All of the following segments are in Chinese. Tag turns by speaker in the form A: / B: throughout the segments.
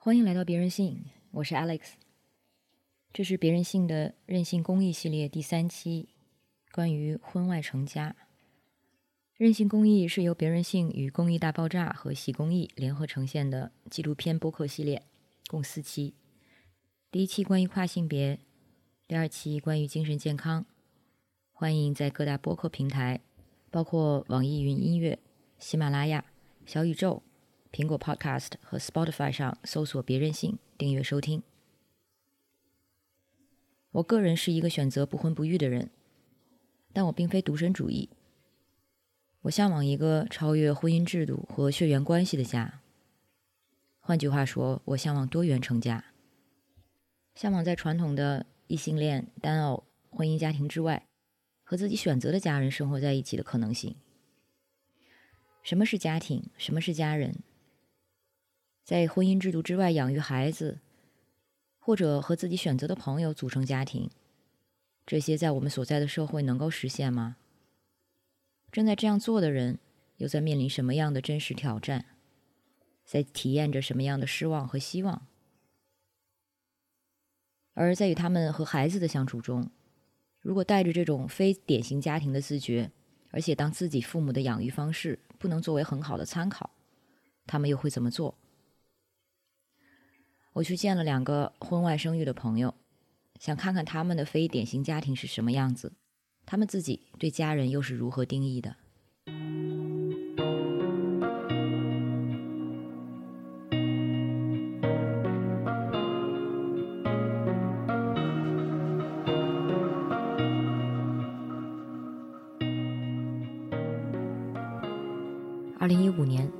A: 欢迎来到别人信，我是 Alex。这是别人信的任性公益系列第三期，关于婚外成家。任性公益是由别人信与公益大爆炸和喜公益联合呈现的纪录片播客系列，共四期。第一期关于跨性别，第二期关于精神健康。欢迎在各大播客平台，包括网易云音乐、喜马拉雅、小宇宙。苹果 Podcast 和 Spotify 上搜索“别任性”订阅收听。我个人是一个选择不婚不育的人，但我并非独身主义。我向往一个超越婚姻制度和血缘关系的家。换句话说，我向往多元成家，向往在传统的异性恋、单偶婚姻家庭之外，和自己选择的家人生活在一起的可能性。什么是家庭？什么是家人？在婚姻制度之外养育孩子，或者和自己选择的朋友组成家庭，这些在我们所在的社会能够实现吗？正在这样做的人，又在面临什么样的真实挑战？在体验着什么样的失望和希望？而在与他们和孩子的相处中，如果带着这种非典型家庭的自觉，而且当自己父母的养育方式不能作为很好的参考，他们又会怎么做？我去见了两个婚外生育的朋友，想看看他们的非典型家庭是什么样子，他们自己对家人又是如何定义的。二零一五年，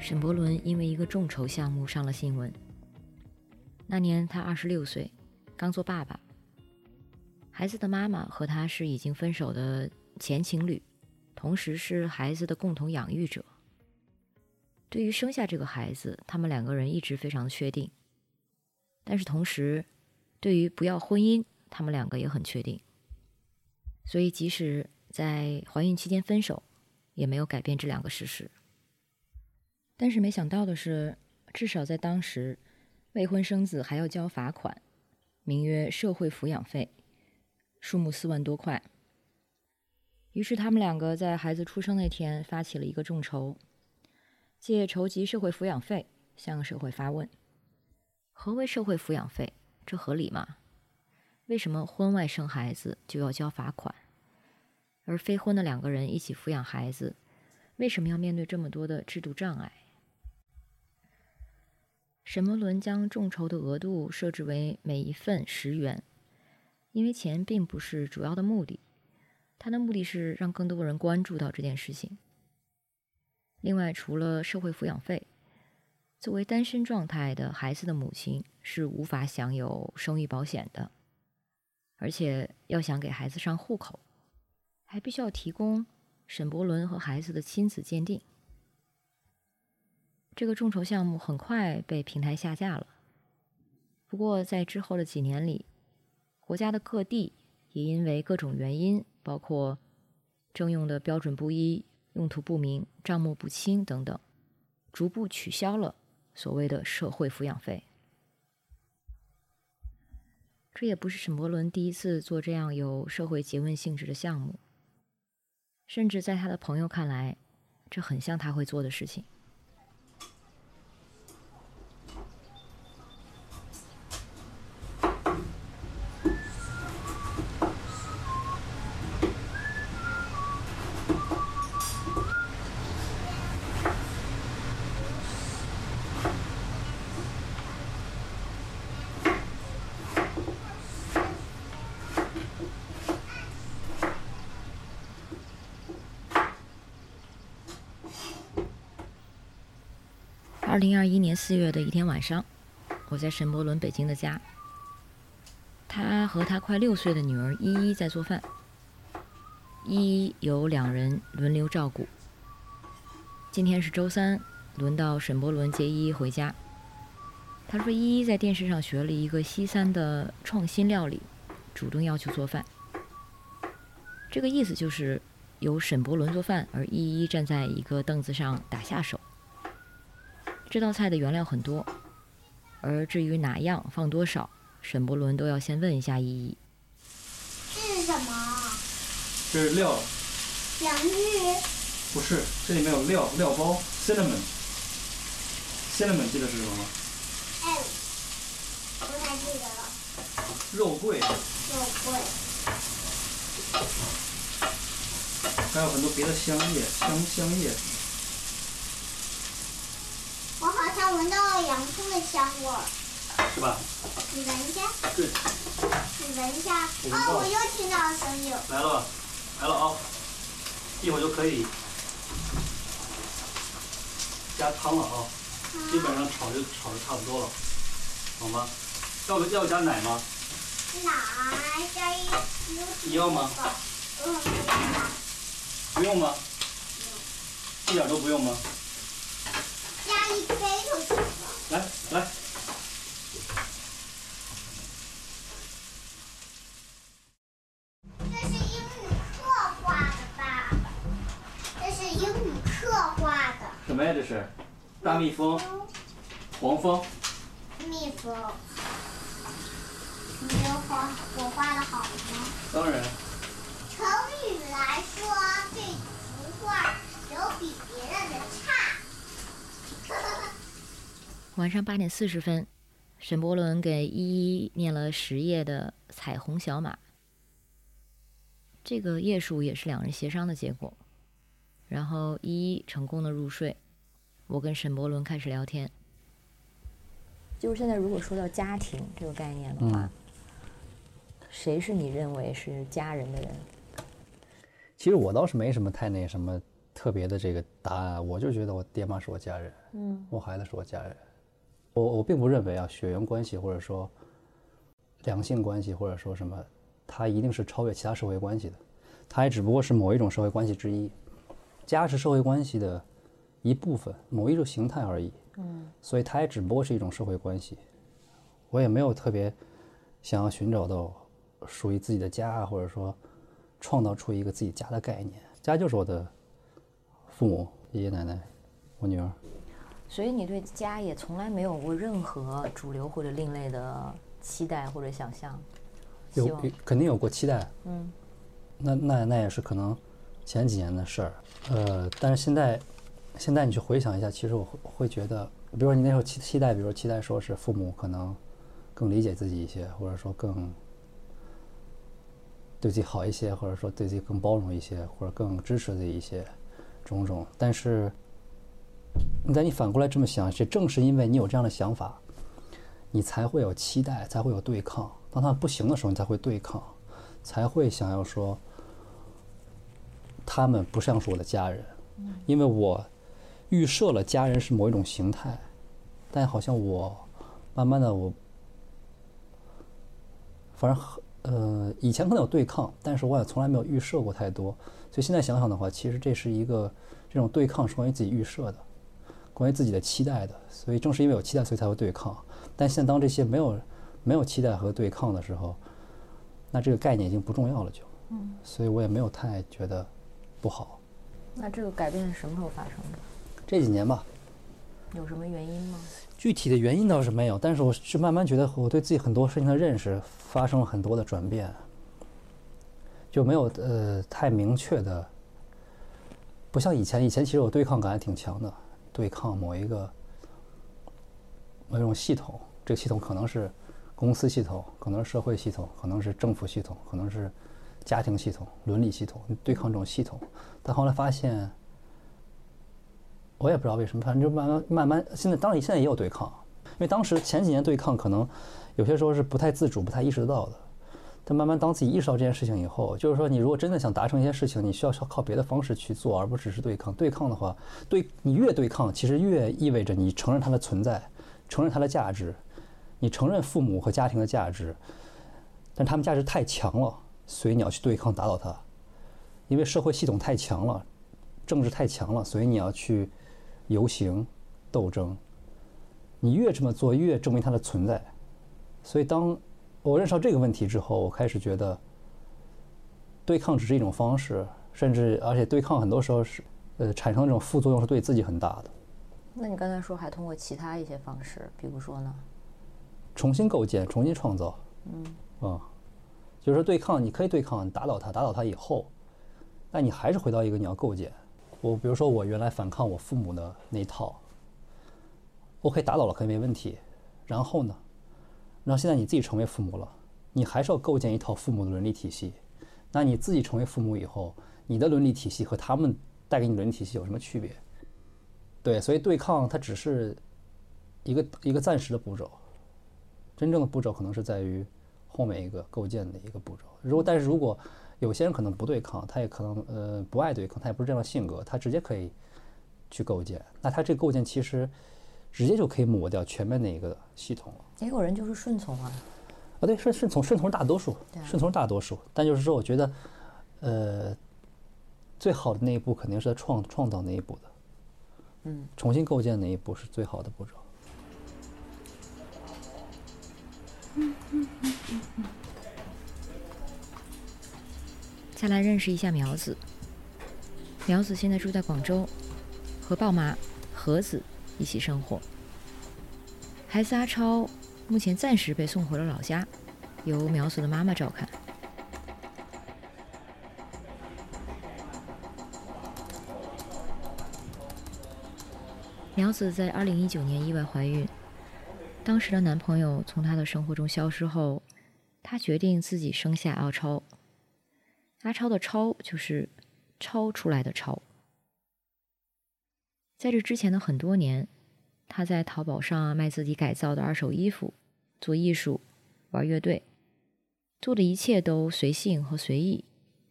A: 沈伯伦因为一个众筹项目上了新闻。那年他二十六岁，刚做爸爸。孩子的妈妈和他是已经分手的前情侣，同时是孩子的共同养育者。对于生下这个孩子，他们两个人一直非常确定。但是同时，对于不要婚姻，他们两个也很确定。所以即使在怀孕期间分手，也没有改变这两个事实。但是没想到的是，至少在当时。未婚生子还要交罚款，名曰社会抚养费，数目四万多块。于是他们两个在孩子出生那天发起了一个众筹，借筹集社会抚养费向社会发问：何为社会抚养费？这合理吗？为什么婚外生孩子就要交罚款，而非婚的两个人一起抚养孩子，为什么要面对这么多的制度障碍？沈伯伦将众筹的额度设置为每一份十元，因为钱并不是主要的目的，他的目的是让更多人关注到这件事情。另外，除了社会抚养费，作为单身状态的孩子的母亲是无法享有生育保险的，而且要想给孩子上户口，还必须要提供沈伯伦和孩子的亲子鉴定。这个众筹项目很快被平台下架了。不过，在之后的几年里，国家的各地也因为各种原因，包括征用的标准不一、用途不明、账目不清等等，逐步取消了所谓的社会抚养费。这也不是沈伯伦第一次做这样有社会诘问性质的项目，甚至在他的朋友看来，这很像他会做的事情。二零二一年四月的一天晚上，我在沈伯伦北京的家，他和他快六岁的女儿依依在做饭。依依由两人轮流照顾。今天是周三，轮到沈伯伦接依依回家。他说依依在电视上学了一个西餐的创新料理，主动要求做饭。这个意思就是由沈伯伦做饭，而依依站在一个凳子上打下手。这道菜的原料很多，而至于哪样放多少，沈伯伦都要先问一下依依。
B: 这是什么？
C: 这是料，
B: 洋芋。
C: 不是，这里面有料料包，cinnamon。cinnamon 记得是什么吗？
B: 哎，不太记得了。
C: 肉桂，
B: 肉桂。
C: 还有很多别的香叶，香香叶。
B: 我好像闻到了洋葱的香味儿。
C: 是吧？
B: 你闻一下。
C: 对。
B: 你闻一下。哦，我又听到了声音。
C: 来了，来了啊！一会儿就可以加汤了啊，基本上炒就炒的差不多了，好吗？要不要加奶吗？
B: 奶加一。
C: 你要吗？
B: 嗯，
C: 不用吗？一点都不用吗？来来，
B: 这是英语课画的吧？这是英语课画的。
C: 什么呀？这是大蜜蜂、黄蜂。
B: 蜜蜂。你觉得画我画的好吗？
C: 当然，
B: 成语来说，这幅画有比别人的差。
A: 晚上八点四十分，沈伯伦给依依念了十页的《彩虹小马》。这个页数也是两人协商的结果。然后依依成功的入睡，我跟沈伯伦开始聊天。就是现在，如果说到家庭这个概念的话，谁是你认为是家人的人？
D: 其实我倒是没什么太那什么特别的这个答案，我就觉得我爹妈是我家人，
A: 嗯，
D: 我孩子是我家人。我我并不认为啊，血缘关系或者说两性关系或者说什么，它一定是超越其他社会关系的，它也只不过是某一种社会关系之一。家是社会关系的一部分，某一种形态而已。
A: 嗯，
D: 所以它也只不过是一种社会关系。我也没有特别想要寻找到属于自己的家，或者说创造出一个自己家的概念。家就是我的父母、爷爷奶奶、我女儿。
A: 所以你对家也从来没有过任何主流或者另类的期待或者想象。
D: 有肯定有过期待，
A: 嗯，
D: 那那那也是可能前几年的事儿。呃，但是现在现在你去回想一下，其实我会会觉得，比如说你那时候期期待，比如说期待说是父母可能更理解自己一些，或者说更对自己好一些，或者说对自己更包容一些，或者更支持自己一些，种种。但是，你在你反过来这么想，这正是因为你有这样的想法，你才会有期待，才会有对抗。当他不行的时候，你才会对抗，才会想要说，他们不像是我的家人，因为我预设了家人是某一种形态，但好像我慢慢的我，反正呃以前可能有对抗，但是我也从来没有预设过太多，所以现在想想的话，其实这是一个这种对抗是关于自己预设的，关于自己的期待的，所以正是因为有期待，所以才会对抗。但现在当这些没有没有期待和对抗的时候，那这个概念已经不重要了就，
A: 嗯，
D: 所以我也没有太觉得不好。
A: 那这个改变是什么时候发生的？
D: 这几年吧，
A: 有什么原因吗？
D: 具体的原因倒是没有，但是我是慢慢觉得我对自己很多事情的认识发生了很多的转变，就没有呃太明确的，不像以前，以前其实我对抗感还挺强的，对抗某一个某一种系统，这个系统可能是公司系统，可能是社会系统，可能是政府系统，可能是家庭系统、伦理系统，对抗这种系统，但后来发现。我也不知道为什么，反正就慢慢慢慢，现在当然现在也有对抗，因为当时前几年对抗可能有些时候是不太自主、不太意识得到的，但慢慢当自己意识到这件事情以后，就是说你如果真的想达成一些事情，你需要靠别的方式去做，而不只是对抗。对抗的话，对你越对抗，其实越意味着你承认它的存在，承认它的价值，你承认父母和家庭的价值，但他们价值太强了，所以你要去对抗打倒它，因为社会系统太强了，政治太强了，所以你要去。游行、斗争，你越这么做，越证明它的存在。所以，当我认识到这个问题之后，我开始觉得，对抗只是一种方式，甚至而且对抗很多时候是，呃，产生这种副作用是对自己很大的。
A: 那你刚才说还通过其他一些方式，比如说呢？
D: 重新构建、重新创造。嗯，啊，就是说对抗，你可以对抗，打倒他，打倒他以后，那你还是回到一个你要构建。我比如说我原来反抗我父母的那一套，OK 打倒了可以没问题，然后呢，然后现在你自己成为父母了，你还是要构建一套父母的伦理体系。那你自己成为父母以后，你的伦理体系和他们带给你伦理体系有什么区别？对，所以对抗它只是一个一个暂时的步骤，真正的步骤可能是在于后面一个构建的一个步骤。如果但是如果有些人可能不对抗，他也可能呃不爱对抗，他也不是这样的性格，他直接可以去构建。那他这个构建其实直接就可以抹掉全面的一个系统了。
A: 也有人就是顺从啊，
D: 啊，对，顺顺从顺从是大多数顺从是大多数。但就是说，我觉得，呃，最好的那一步肯定是在创创造那一步的，
A: 嗯，
D: 重新构建那一步是最好的步骤。
A: 再来认识一下苗子。苗子现在住在广州，和鲍妈何子一起生活。孩子阿超目前暂时被送回了老家，由苗子的妈妈照看。苗子在二零一九年意外怀孕，当时的男朋友从她的生活中消失后，她决定自己生下阿超。阿超的“超”就是超出来的“超”。在这之前的很多年，他在淘宝上卖自己改造的二手衣服，做艺术，玩乐队，做的一切都随性和随意，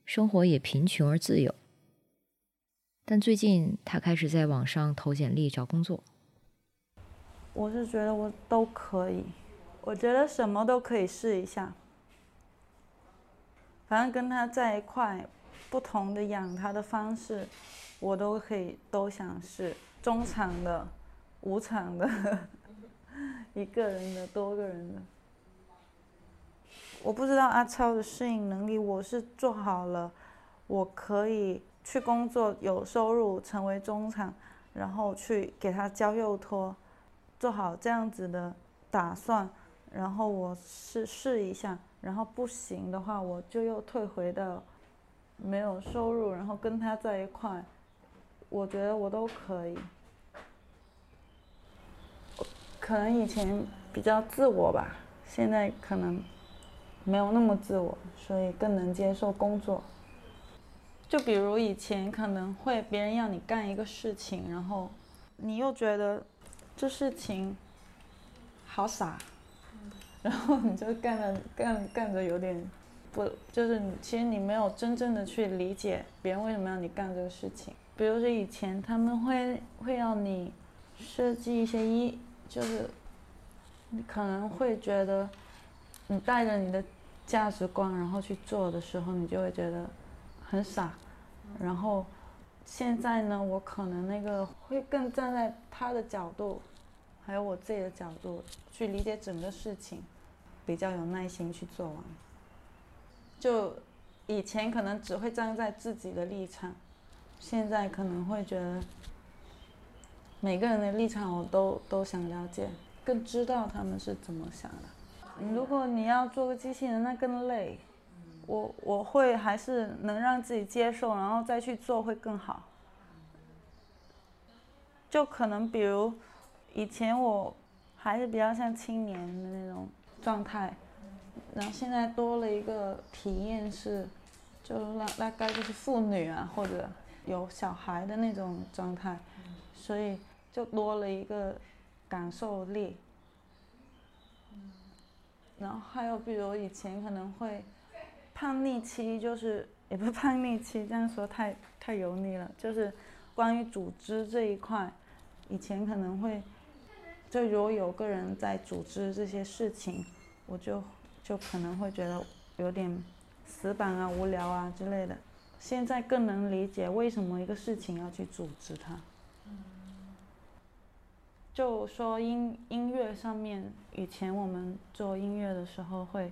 A: 生活也贫穷而自由。但最近，他开始在网上投简历找工作。
E: 我是觉得我都可以，我觉得什么都可以试一下。反正跟他在一块，不同的养他的方式，我都可以都想试，中场的、五场的、一个人的、多个人的。我不知道阿超的适应能力，我是做好了，我可以去工作有收入，成为中场，然后去给他教幼托，做好这样子的打算，然后我试试一下，然后不行的话，我就又退回到没有收入，然后跟他在一块，我觉得我都可以。可能以前比较自我吧，现在可能没有那么自我，所以更能接受工作。就比如以前可能会别人要你干一个事情，然后你又觉得这事情好傻，然后你就干着干干着有点不，就是其实你没有真正的去理解别人为什么要你干这个事情。比如说以前他们会会要你设计一些衣，就是你可能会觉得你带着你的价值观然后去做的时候，你就会觉得很傻。然后现在呢，我可能那个会更站在他的角度，还有我自己的角度去理解整个事情，比较有耐心去做完。就以前可能只会站在自己的立场，现在可能会觉得每个人的立场我都都想了解，更知道他们是怎么想的。如果你要做个机器人，那更累。我我会还是能让自己接受，然后再去做会更好。就可能比如以前我还是比较像青年的那种状态，然后现在多了一个体验是，就大大概就是妇女啊或者有小孩的那种状态，所以就多了一个感受力。然后还有比如以前可能会。叛逆期就是也不是叛逆期，这样说太太油腻了。就是关于组织这一块，以前可能会，就如果有个人在组织这些事情，我就就可能会觉得有点死板啊、无聊啊之类的。现在更能理解为什么一个事情要去组织它。就说音音乐上面，以前我们做音乐的时候会。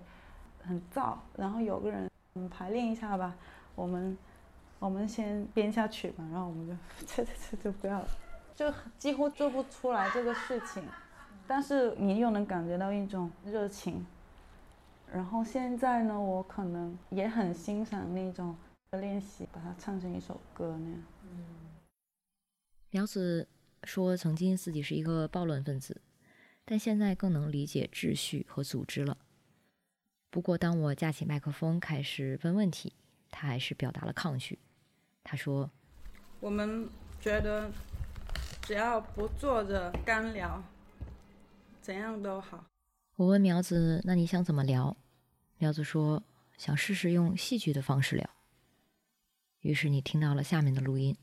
E: 很燥，然后有个人，我们排练一下吧，我们，我们先编下曲吧，然后我们就 这这这就不要了，就几乎做不出来这个事情，但是你又能感觉到一种热情。然后现在呢，我可能也很欣赏那种练习，把它唱成一首歌那样。
A: 苗子说，曾经自己是一个暴乱分子，但现在更能理解秩序和组织了。不过，当我架起麦克风开始问问题，他还是表达了抗拒。他说：“
E: 我们觉得，只要不坐着干聊，怎样都好。”
A: 我问苗子：“那你想怎么聊？”苗子说：“想试试用戏剧的方式聊。”于是你听到了下面的录音。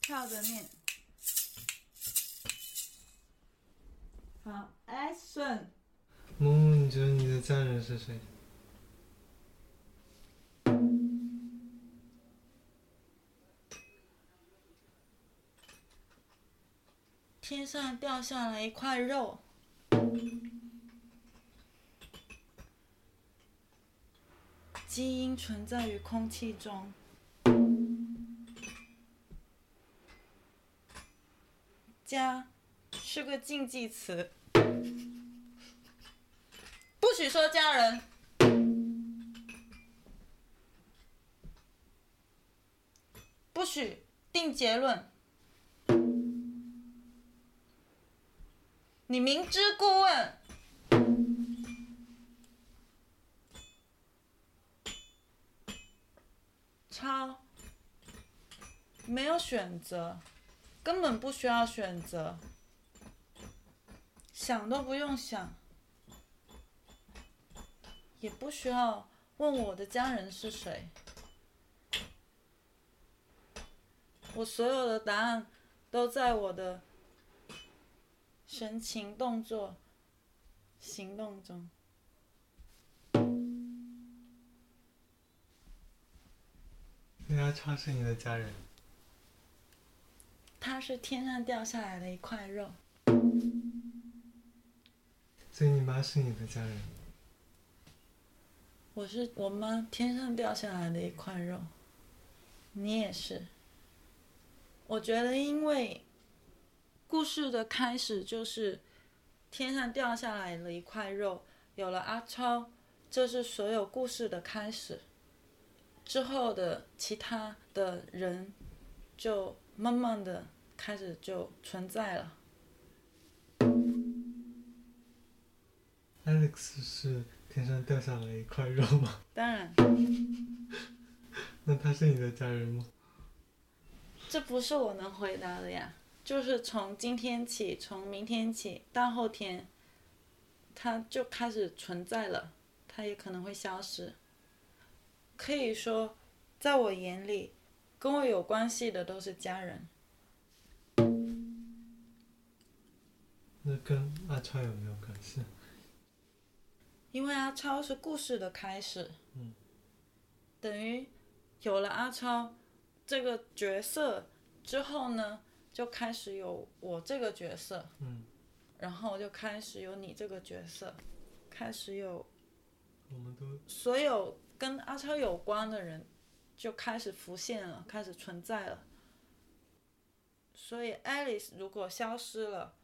E: 跳着念。好，action。
F: 木木，你觉得你的家人是谁？
E: 上掉下来一块肉，基因存在于空气中。家是个禁忌词，不许说家人，不许定结论。你明知故问，超没有选择。根本不需要选择，想都不用想，也不需要问我的家人是谁。我所有的答案都在我的神情、动作、行动中。
F: 阿超是你的家人。
E: 他是天上掉下来的一块肉，
F: 所以你妈是你的家人。
E: 我是我妈天上掉下来的一块肉，你也是。我觉得，因为故事的开始就是天上掉下来了一块肉，有了阿超，这是所有故事的开始。之后的其他的人就慢慢的。开始就存在了。
F: Alex 是天上掉下来一块肉吗？
E: 当然。
F: 那他是你的家人吗？
E: 这不是我能回答的呀。就是从今天起，从明天起，到后天，它就开始存在了。它也可能会消失。可以说，在我眼里，跟我有关系的都是家人。
F: 那跟阿超有没有关系？
E: 因为阿超是故事的开始，
F: 嗯，
E: 等于有了阿超这个角色之后呢，就开始有我这个角色，
F: 嗯，
E: 然后就开始有你这个角色，开始有，
F: 我们都
E: 所有跟阿超有关的人就开始浮现了，开始存在了。所以，Alice 如果消失了。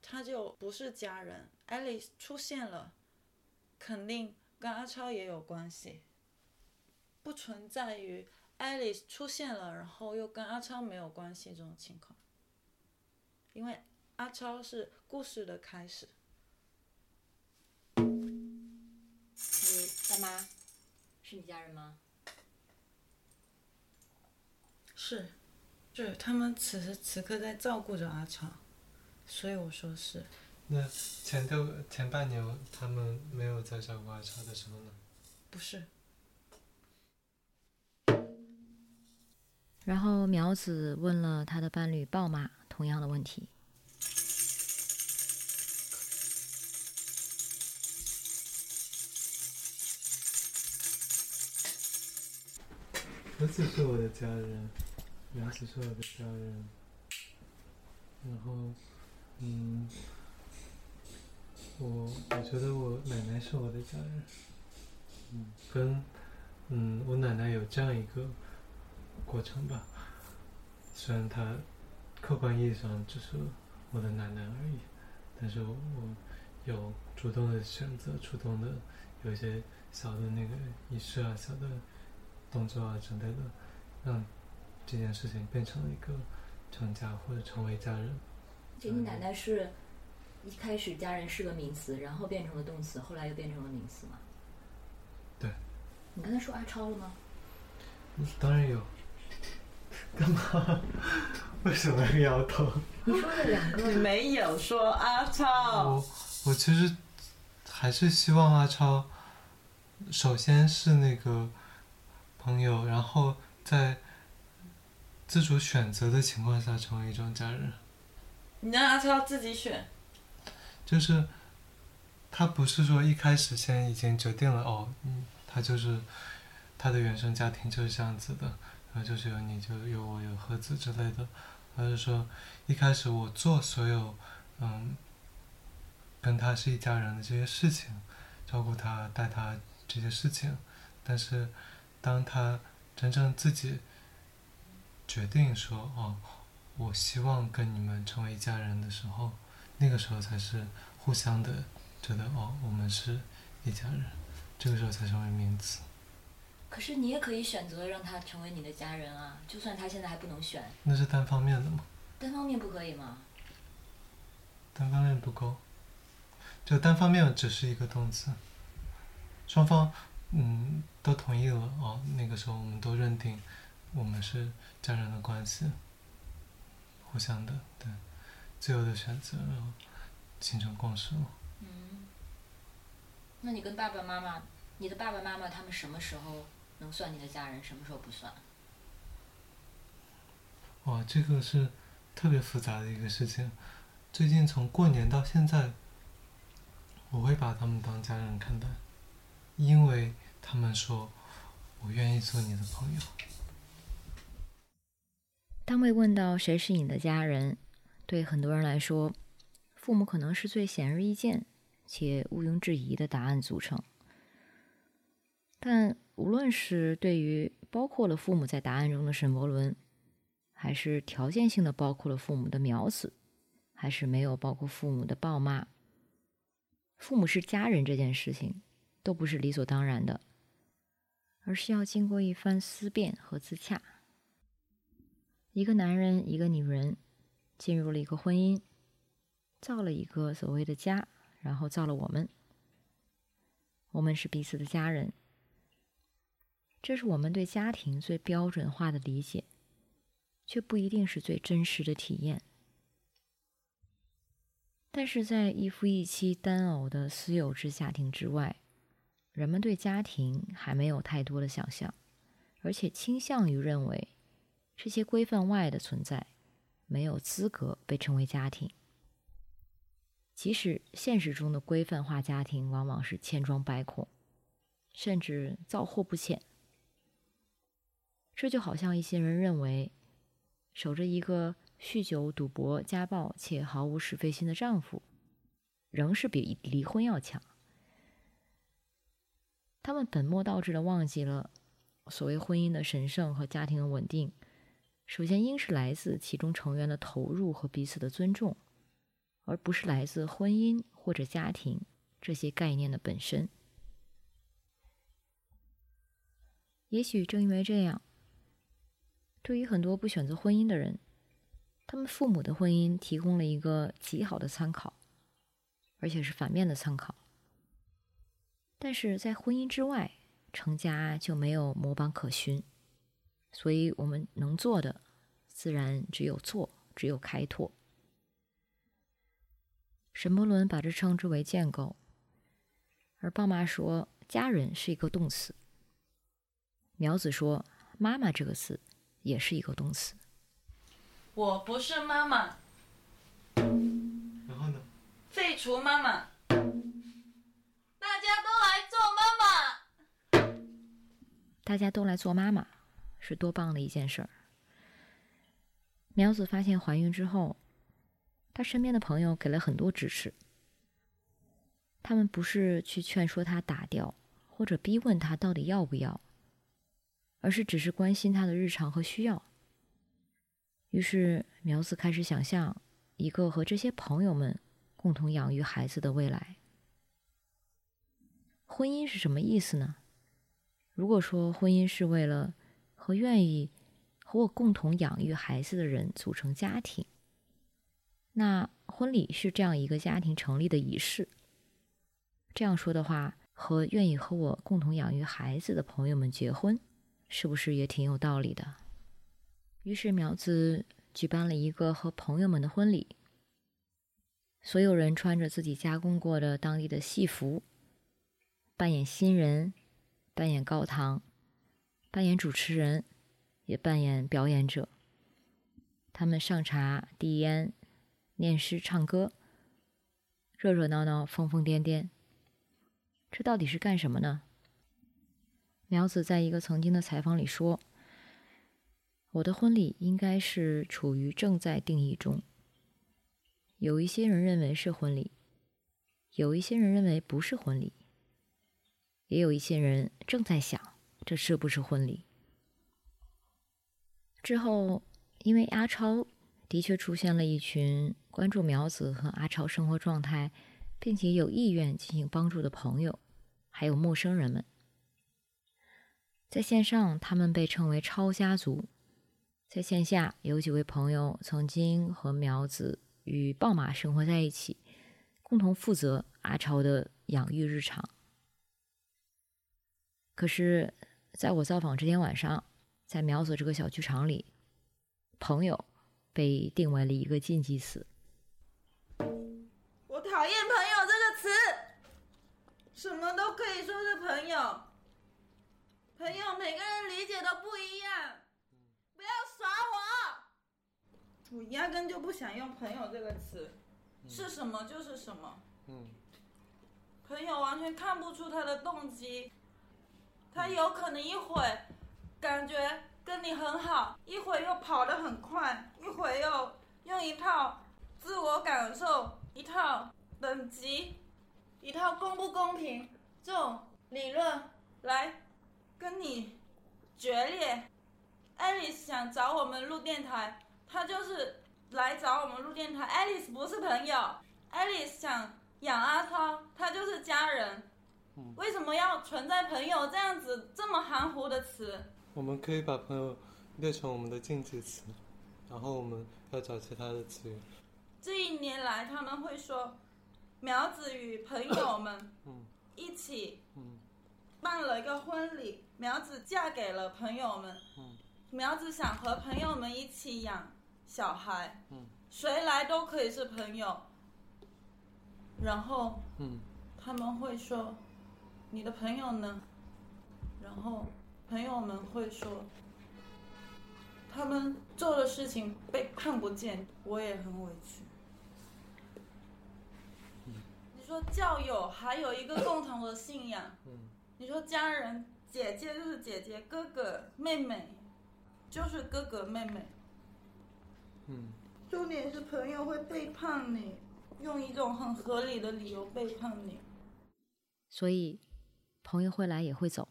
E: 他就不是家人，Alice 出现了，肯定跟阿超也有关系。不存在于 Alice 出现了，然后又跟阿超没有关系这种情况。因为阿超是故事的开始。
A: 你爸妈是你家人吗？
E: 是，是他们此时此刻在照顾着阿超。所以我说是。
F: 那前六前半年他们没有在照顾阿超的时候呢？
E: 不是。
A: 然后苗子问了他的伴侣豹马同样的问题。
F: 儿子是我的家人，苗子是我的家人，然后。嗯，我我觉得我奶奶是我的家人，嗯，跟嗯我奶奶有这样一个过程吧，虽然他客观意义上只是我的奶奶而已，但是我有主动的选择，主动的有一些小的那个仪式啊、小的动作啊之类的，让这件事情变成了一个成家或者成为家人。
A: 就你奶奶是一开始家人是个名词，然后变成了动词，后来又变成了名词吗？
F: 对。
A: 你刚才说阿超了吗？
F: 嗯当然有。干嘛？为什么摇头？
A: 你说了两个，
E: 没有说阿超
F: 我，我其实还是希望阿超，首先是那个朋友，然后在自主选择的情况下成为一种家人。
E: 你让阿超自己选。
F: 就是他不是说一开始先已经决定了哦，嗯，他就是他的原生家庭就是这样子的，就是有你就有我有盒子之类的，而是说一开始我做所有嗯跟他是一家人的这些事情，照顾他带他这些事情，但是当他真正自己决定说哦，我希望跟你们成为一家人的时候。那个时候才是互相的觉得哦，我们是一家人，这个时候才成为名词。
A: 可是你也可以选择让他成为你的家人啊，就算他现在还不能选，
F: 那是单方面的吗？
A: 单方面不可以吗？
F: 单方面不够，就单方面只是一个动词，双方嗯都同意了哦，那个时候我们都认定我们是家人的关系，互相的对。自由的选择，然后形成共识了。
A: 嗯，那你跟爸爸妈妈，你的爸爸妈妈他们什么时候能算你的家人，什么时候不算？
F: 哇，这个是特别复杂的一个事情。最近从过年到现在，我会把他们当家人看待，因为他们说我愿意做你的朋友。
A: 当被问到谁是你的家人，对很多人来说，父母可能是最显而易见且毋庸置疑的答案组成。但无论是对于包括了父母在答案中的沈伯伦，还是条件性的包括了父母的苗子，还是没有包括父母的暴骂，父母是家人这件事情，都不是理所当然的，而是要经过一番思辨和自洽。一个男人，一个女人。进入了一个婚姻，造了一个所谓的家，然后造了我们。我们是彼此的家人，这是我们对家庭最标准化的理解，却不一定是最真实的体验。但是在一夫一妻单偶的私有制家庭之外，人们对家庭还没有太多的想象，而且倾向于认为这些规范外的存在。没有资格被称为家庭，即使现实中的规范化家庭往往是千疮百孔，甚至造祸不浅。这就好像一些人认为，守着一个酗酒、赌博、家暴且毫无是非心的丈夫，仍是比离婚要强。他们本末倒置的忘记了，所谓婚姻的神圣和家庭的稳定。首先，应是来自其中成员的投入和彼此的尊重，而不是来自婚姻或者家庭这些概念的本身。也许正因为这样，对于很多不选择婚姻的人，他们父母的婚姻提供了一个极好的参考，而且是反面的参考。但是在婚姻之外，成家就没有模板可循。所以我们能做的，自然只有做，只有开拓。沈伯伦把这称之为建构，而爸妈说家人是一个动词。苗子说妈妈这个词也是一个动词。
E: 我不是妈妈。
F: 然后呢？
E: 废除妈妈。大家都来做妈妈。
A: 大家都来做妈妈。是多棒的一件事儿！苗子发现怀孕之后，她身边的朋友给了很多支持。他们不是去劝说他打掉，或者逼问他到底要不要，而是只是关心他的日常和需要。于是苗子开始想象一个和这些朋友们共同养育孩子的未来。婚姻是什么意思呢？如果说婚姻是为了和愿意和我共同养育孩子的人组成家庭，那婚礼是这样一个家庭成立的仪式。这样说的话，和愿意和我共同养育孩子的朋友们结婚，是不是也挺有道理的？于是苗子举办了一个和朋友们的婚礼，所有人穿着自己加工过的当地的戏服，扮演新人，扮演高堂，扮演主持人，也扮演表演者。他们上茶、递烟、念诗、唱歌，热热闹闹、疯疯癫癫。这到底是干什么呢？苗子在一个曾经的采访里说。我的婚礼应该是处于正在定义中。有一些人认为是婚礼，有一些人认为不是婚礼，也有一些人正在想这是不是婚礼。之后，因为阿超的确出现了一群关注苗子和阿超生活状态，并且有意愿进行帮助的朋友，还有陌生人们，在线上他们被称为“超家族”。在线下，有几位朋友曾经和苗子与豹马生活在一起，共同负责阿超的养育日常。可是，在我造访这天晚上，在苗子这个小剧场里，朋友被定为了一个禁忌词。
E: 我讨厌“朋友”这个词，什么都可以说是朋友。朋友，每个人理解都不一样。不要耍我！我压根就不想用“朋友”这个词，是什么就是什么。嗯。朋友完全看不出他的动机，他有可能一会感觉跟你很好，一会又跑得很快，一会又用一套自我感受、一套等级、一套公不公平这种理论来跟你决裂。Alice 想找我们录电台，他就是来找我们录电台。Alice 不是朋友，Alice 想养阿超，他就是家人。为什么要存在“朋友”这样子这么含糊的词？
F: 我们可以把“朋友”列成我们的禁忌词，然后我们要找其他的词语。
E: 这一年来，他们会说，苗子与朋友们一起办了一个婚礼，苗子嫁给了朋友们。苗子想和朋友们一起养小孩，嗯，谁来都可以是朋友。然后，嗯，他们会说：“你的朋友呢？”然后朋友们会说：“他们做的事情被看不见，我也很委屈。”你说教友还有一个共同的信仰，嗯，你说家人，姐姐就是姐姐，哥哥妹妹。就是哥哥妹妹，嗯，重点是朋友会背叛你，用一种很合理的理由背叛你，
A: 所以朋友会来也会走，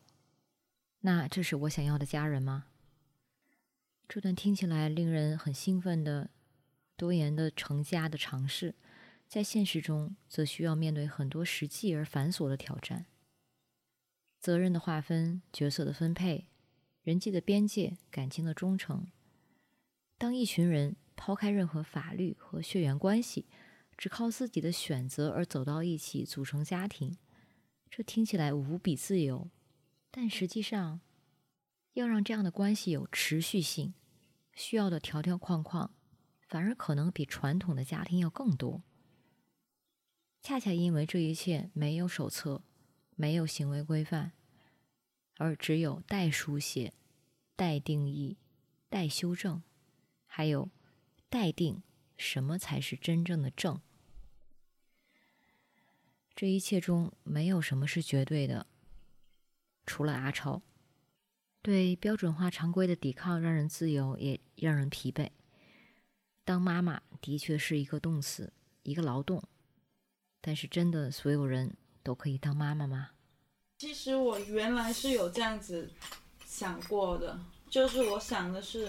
A: 那这是我想要的家人吗？这段听起来令人很兴奋的多言的成家的尝试，在现实中则需要面对很多实际而繁琐的挑战，责任的划分，角色的分配。人际的边界，感情的忠诚。当一群人抛开任何法律和血缘关系，只靠自己的选择而走到一起组成家庭，这听起来无比自由，但实际上，要让这样的关系有持续性，需要的条条框框，反而可能比传统的家庭要更多。恰恰因为这一切没有手册，没有行为规范。而只有待书写、待定义、待修正，还有待定什么才是真正的正。这一切中没有什么是绝对的，除了阿超。对标准化常规的抵抗让人自由，也让人疲惫。当妈妈的确是一个动词，一个劳动。但是真的所有人都可以当妈妈吗？
E: 其实我原来是有这样子想过的，就是我想的是，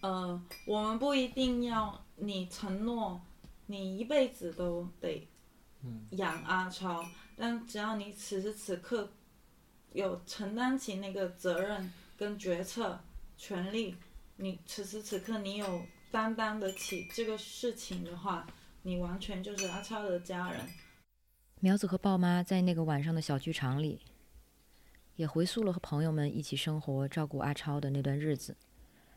E: 呃，我们不一定要你承诺你一辈子都得养阿超，但只要你此时此刻有承担起那个责任跟决策权利，你此时此刻你有担当得起这个事情的话，你完全就是阿超的家人。
A: 苗子和豹妈在那个晚上的小剧场里，也回溯了和朋友们一起生活、照顾阿超的那段日子。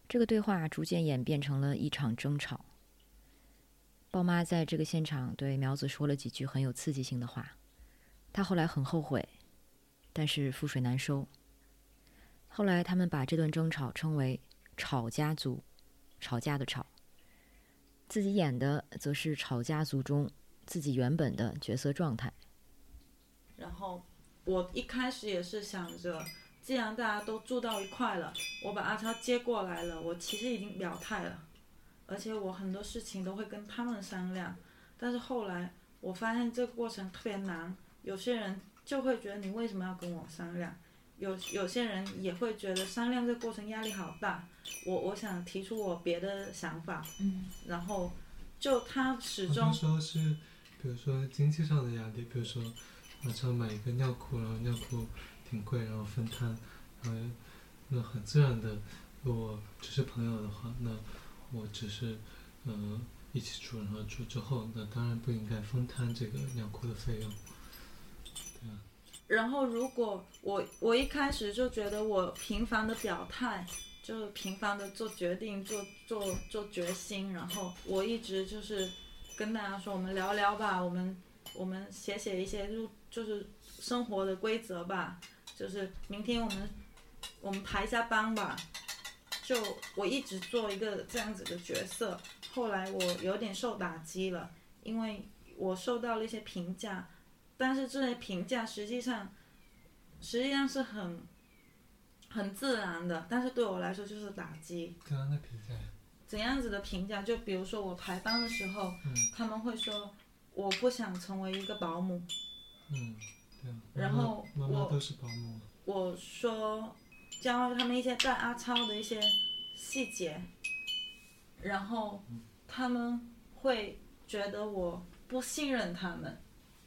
A: 这个对话逐渐演变成了一场争吵。豹妈在这个现场对苗子说了几句很有刺激性的话，她后来很后悔，但是覆水难收。后来他们把这段争吵称为“吵家族”，吵架的吵。自己演的则是吵家族中自己原本的角色状态。
E: 然后我一开始也是想着，既然大家都住到一块了，我把阿超接过来了，我其实已经表态了，而且我很多事情都会跟他们商量。但是后来我发现这个过程特别难，有些人就会觉得你为什么要跟我商量？有有些人也会觉得商量这个过程压力好大。我我想提出我别的想法，
A: 嗯，
E: 然后就他始终
F: 说是，比如说经济上的压力，比如说马上买一个尿裤，然后尿裤挺贵，然后分摊，然后那很自然的，如果只是朋友的话，那我只是呃一起住，然后住之后，那当然不应该分摊这个尿裤的费用。
E: 然后，如果我我一开始就觉得我频繁的表态，就是频繁的做决定、做做做决心，然后我一直就是跟大家说，我们聊聊吧，我们我们写写一些就就是生活的规则吧，就是明天我们我们排一下班吧，就我一直做一个这样子的角色，后来我有点受打击了，因为我受到了一些评价。但是这些评价实际上，实际上是很很自然的，但是对我来说就是打击。
F: 怎样的评价？
E: 怎样子的评价？就比如说我排班的时候，
F: 嗯
E: 他们会说我不想成为一个保姆，
F: 嗯，对啊。
E: 然后我
F: 妈妈都是保姆。
E: 我说教他们一些带阿超的一些细节，然后他们会觉得我不信任他们，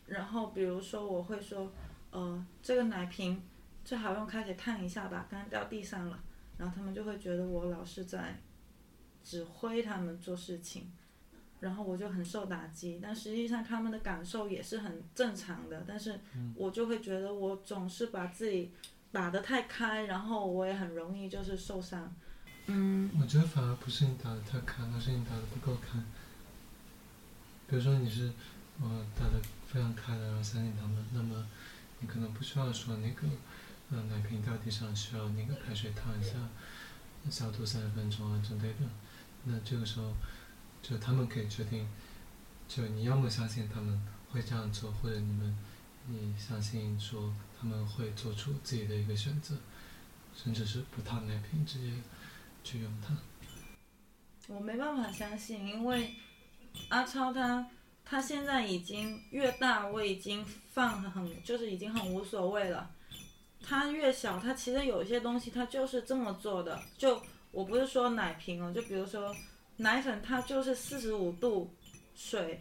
E: 然后比如说我会说，呃，这个奶瓶最好用开水烫一下吧，刚刚掉地上了，然后他们就会觉得我老是在指挥他们做事情。然后我就很受打击，但实际上他们的感受也是很正常的，但是我就会觉得我总是把自己打得太开，然后我也很容易就是受伤。嗯，
F: 我觉得反而不是你打的太开，而是你打的不够开。比如说你是呃打的非常开的，然后相信他们，那么你可能不需要说那个呃奶瓶掉地上需要那个开水烫一下，消毒三十分钟啊之类的。那这个时候就他们可以决定，就你要么相信他们会这样做，或者你们你相信说他们会做出自己的一个选择，甚至是不烫奶瓶直接去用它。
E: 我没办法相信，因为阿超他他现在已经越大，我已经放很就是已经很无所谓了。他越小，他其实有些东西他就是这么做的。就我不是说奶瓶哦，就比如说奶粉，它就是四十五度水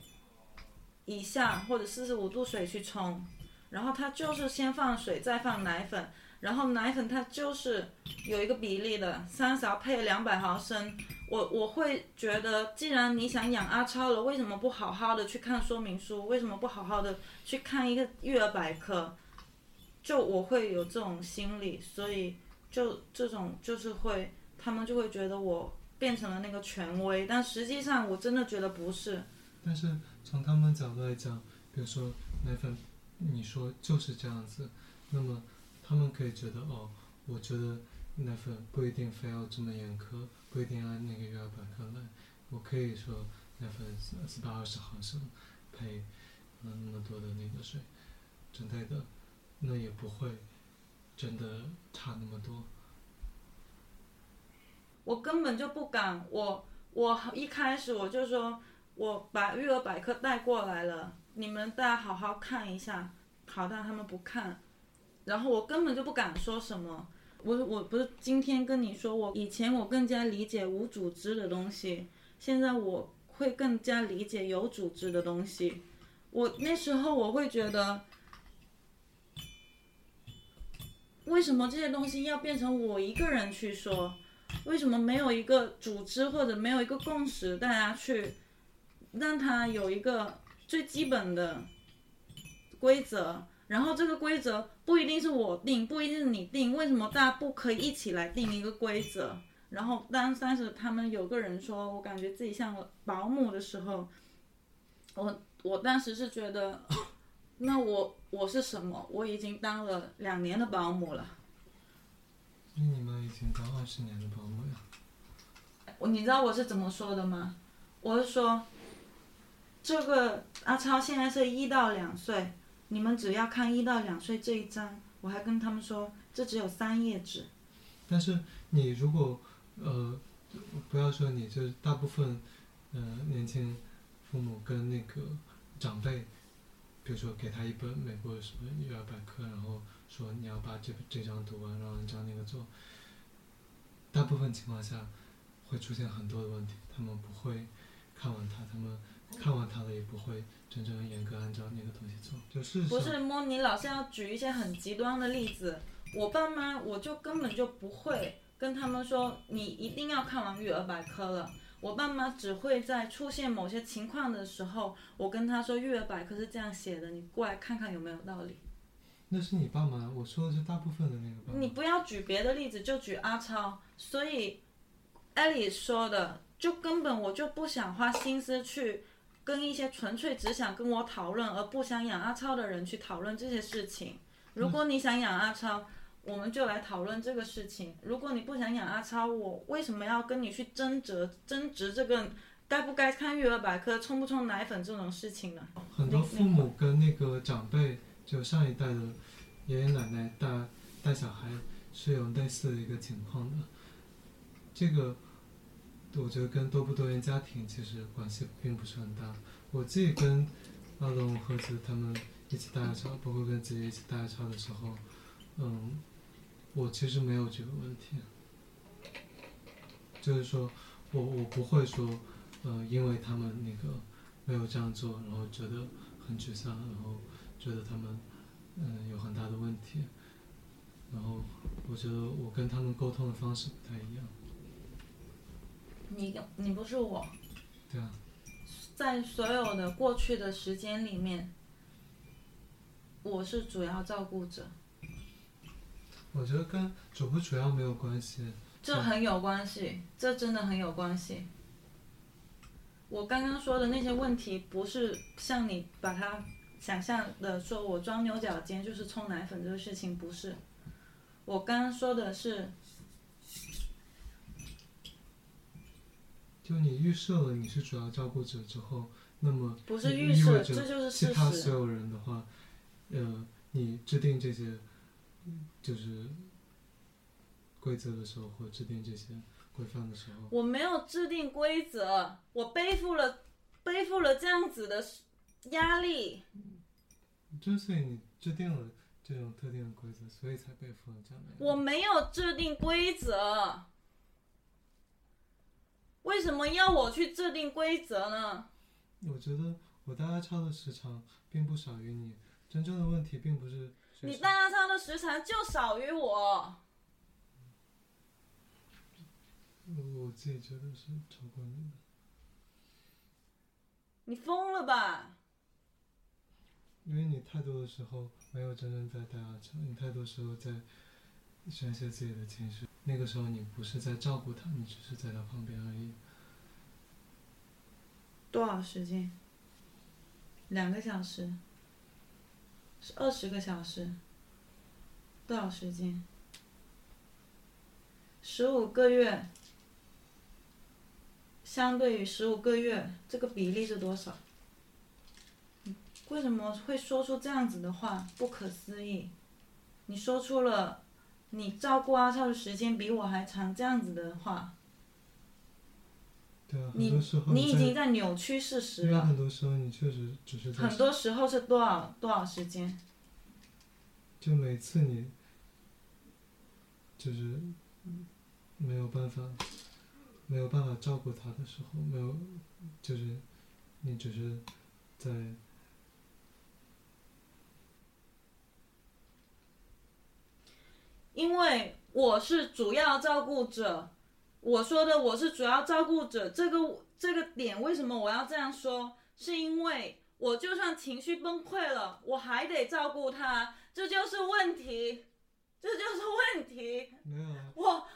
E: 以下或者四十五度水去冲，然后它就是先放水再放奶粉，然后奶粉它就是有一个比例的，三勺配两百毫升。我我会觉得，既然你想养阿超了，为什么不好好的去看说明书？为什么不好好的去看一个育儿百科？就我会有这种心理，所以就这种就是会，他们就会觉得我变成了那个权威，但实际上我真的觉得不是。
F: 但是从他们角度来讲，比如说奶粉，你说就是这样子，那么他们可以觉得哦，我觉得奶粉不一定非要这么严苛，不一定按那个育儿百科来，我可以说奶粉四四百二十毫升配嗯那么多的那个水之类的，那也不会真的差那么多。
E: 我根本就不敢，我我一开始我就说，我把育儿百科带过来了，你们大家好好看一下，好，但他们不看，然后我根本就不敢说什么。我我不是今天跟你说，我以前我更加理解无组织的东西，现在我会更加理解有组织的东西。我那时候我会觉得，为什么这些东西要变成我一个人去说？为什么没有一个组织或者没有一个共识，大家去让它有一个最基本的规则？然后这个规则不一定是我定，不一定是你定，为什么大家不可以一起来定一个规则？然后当当时他们有个人说，我感觉自己像保姆的时候，我我当时是觉得，那我我是什么？我已经当了两年的保姆了。
F: 那你们已经当二十年的保姆呀？
E: 我你知道我是怎么说的吗？我是说，这个阿超现在是一到两岁，你们只要看一到两岁这一章，我还跟他们说，这只有三页纸。
F: 但是你如果呃，不要说你，就是大部分呃年轻父母跟那个长辈，比如说给他一本美国什么育儿百科，然后说你要把这这张读完，然后你照那个做。大部分情况下会出现很多的问题，他们不会看完它，他们看完它了也不会真正严格按照那个东西做。就事实上，
E: 不是摸你老是要举一些很极端的例子，我爸妈我就根本就不会跟他们说你一定要看完育儿百科了。我爸妈只会在出现某些情况的时候，我跟他说育儿百科是这样写的，你过来看看有没有道理。
F: 那是你爸妈，我说的是大部分的那个爸妈。
E: 你不要举别的例子，就举阿超。所以，艾莉说的，就根本我就不想花心思去跟一些纯粹只想跟我讨论而不想养阿超的人去讨论这些事情。如果你想养阿超，我们就来讨论这个事情。如果你不想养阿超，我为什么要跟你去争执争执这个该不该看育儿百科、冲不冲奶粉这种事情呢？
F: 很多父母跟那个长辈，就上一代的爷爷奶奶带带小孩是有类似的一个情况的。这个我觉得跟多不多元家庭其实关系并不是很大。我自己跟阿龙和子他们一起大家超，包括跟姐姐一起大家的时候，嗯，我其实没有这个问题。就是说我我不会说，呃，因为他们那个没有这样做，然后觉得很沮丧，然后觉得他们嗯有很大的问题。然后我觉得我跟他们沟通的方式不太一样。
E: 你你不是我，
F: 对啊，
E: 在所有的过去的时间里面，我是主要照顾者，
F: 我觉得跟主不主要没有关系。
E: 这很有关系，这真的很有关系。我刚刚说的那些问题，不是像你把它想象的说我装牛角尖就是冲奶粉这个事情，不是。我刚刚说的是，
F: 就你预设了你是主要照顾者之后，那么
E: 不是预设这就是
F: 其
E: 事实
F: 他所有人的话，呃，你制定这些就是规则的时候，或制定这些规范的时候，
E: 我没有制定规则，我背负了背负了这样子的压力。
F: 之所以你制定了这种特定的规则，所以才背负了这样的。
E: 我没有制定规则，为什么要我去制定规则呢？
F: 我觉得我大家超的时长并不少于你，真正的问题并不是
E: 你大家超的时长就少于我，
F: 我自己觉得是超过你的。
E: 你疯了吧？
F: 因为你太多的时候没有真正在带阿超，你太多时候在宣泄自己的情绪。那个时候你不是在照顾他，你只是在他旁边而已。
E: 多少时间？两个小时？是二十个小时？多少时间？十五个月，相对于十五个月，这个比例是多少？你为什么会说出这样子的话？不可思议！你说出了你照顾阿超的时间比我还长这样子的话，
F: 啊，很
G: 你你已经
F: 在，
G: 扭曲事实
F: 了很
G: 了。
F: 多时候你确实只是
G: 很多时候是多少多少时间？
F: 就每次你就是没有办法没有办法照顾他的时候，没有就是你只是在
G: 因为我是主要照顾者，我说的我是主要照顾者，这个这个点为什么我要这样说？是因为我就算情绪崩溃了，我还得照顾他，这就是问题，这就是问题。
F: 没有啊，
G: 我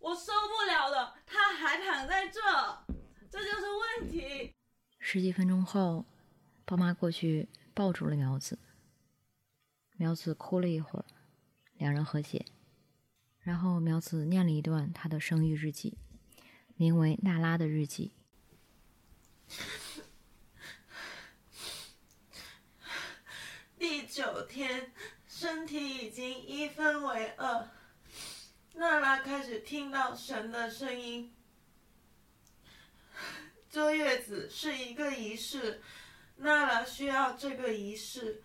G: 我受不了了，他还躺在这，这就是问题。
A: 十几分钟后，爸妈过去抱住了苗子。苗子哭了一会儿，两人和解。然后苗子念了一段她的生育日记，名为《娜拉的日记》。
G: 第九天，身体已经一分为二。娜拉开始听到神的声音。坐月子是一个仪式，娜拉需要这个仪式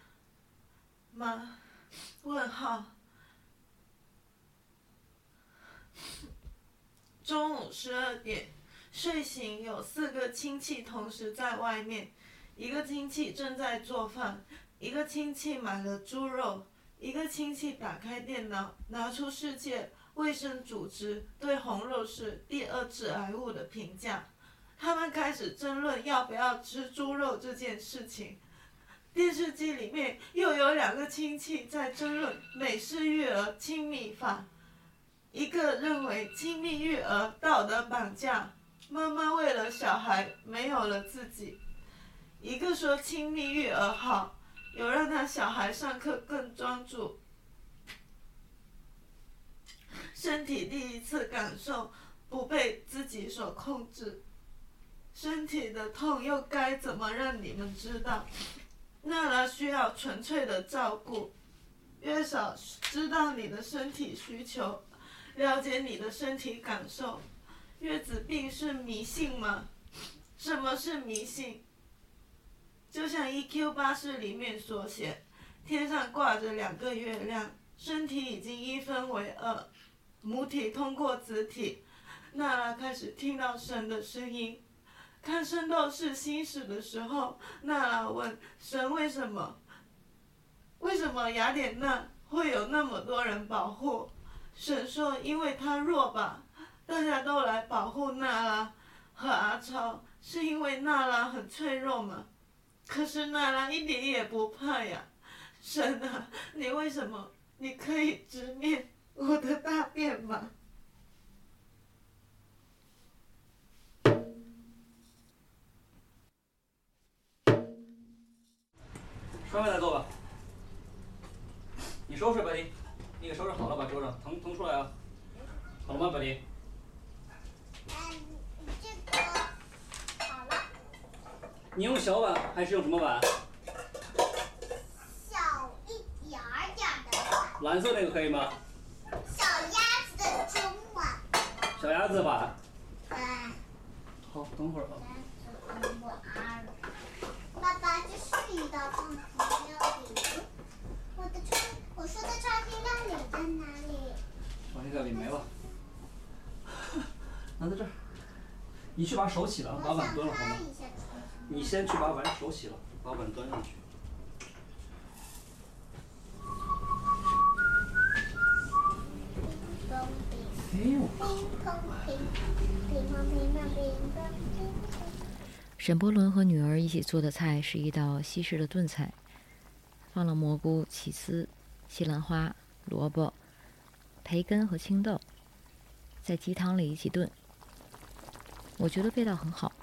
G: 吗？问号。中午十二点，睡醒有四个亲戚同时在外面，一个亲戚正在做饭，一个亲戚买了猪肉，一个亲戚打开电脑，拿出世界卫生组织对红肉是第二致癌物的评价。他们开始争论要不要吃猪肉这件事情。电视机里面又有两个亲戚在争论美式育儿亲密法，一个认为亲密育儿道德绑架，妈妈为了小孩没有了自己；一个说亲密育儿好，有让他小孩上课更专注。身体第一次感受不被自己所控制，身体的痛又该怎么让你们知道？娜拉需要纯粹的照顾，越少知道你的身体需求，了解你的身体感受。月子病是迷信吗？什么是迷信？就像 EQ 巴士里面所写，天上挂着两个月亮，身体已经一分为二，母体通过子体，娜拉开始听到神的声音。看《圣斗士星矢》的时候，娜拉问神为什么？为什么雅典娜会有那么多人保护？神说因为他弱吧，大家都来保护娜拉和阿超，是因为娜拉很脆弱吗？可是娜拉一点也不怕呀，神啊，你为什么？你可以直面我的大便吗？
C: 双面来做吧。你收拾吧你，你给收拾好了，把桌上腾腾出来啊。好了吗，百丽？
B: 嗯，这个好了，
C: 你用小碗还是用什么碗？
B: 小一点儿点儿的碗，
C: 蓝色那个可以吗？
B: 小鸭子的中碗，
C: 小鸭子碗。
B: 嗯，
C: 好，等会儿啊。
B: 鸭子碗。爸爸，这是一道创新料理。我的创，我说的创新料理在哪里？
C: 把这个里没了。拿在这儿。你去把手洗了，把碗端了好吗你先去把碗手洗了，把碗端上去。
B: 冰
C: 哎呦。
A: 沈伯伦和女儿一起做的菜是一道西式的炖菜，放了蘑菇、起司、西兰花、萝卜、培根和青豆，在鸡汤里一起炖。我觉得味道很好，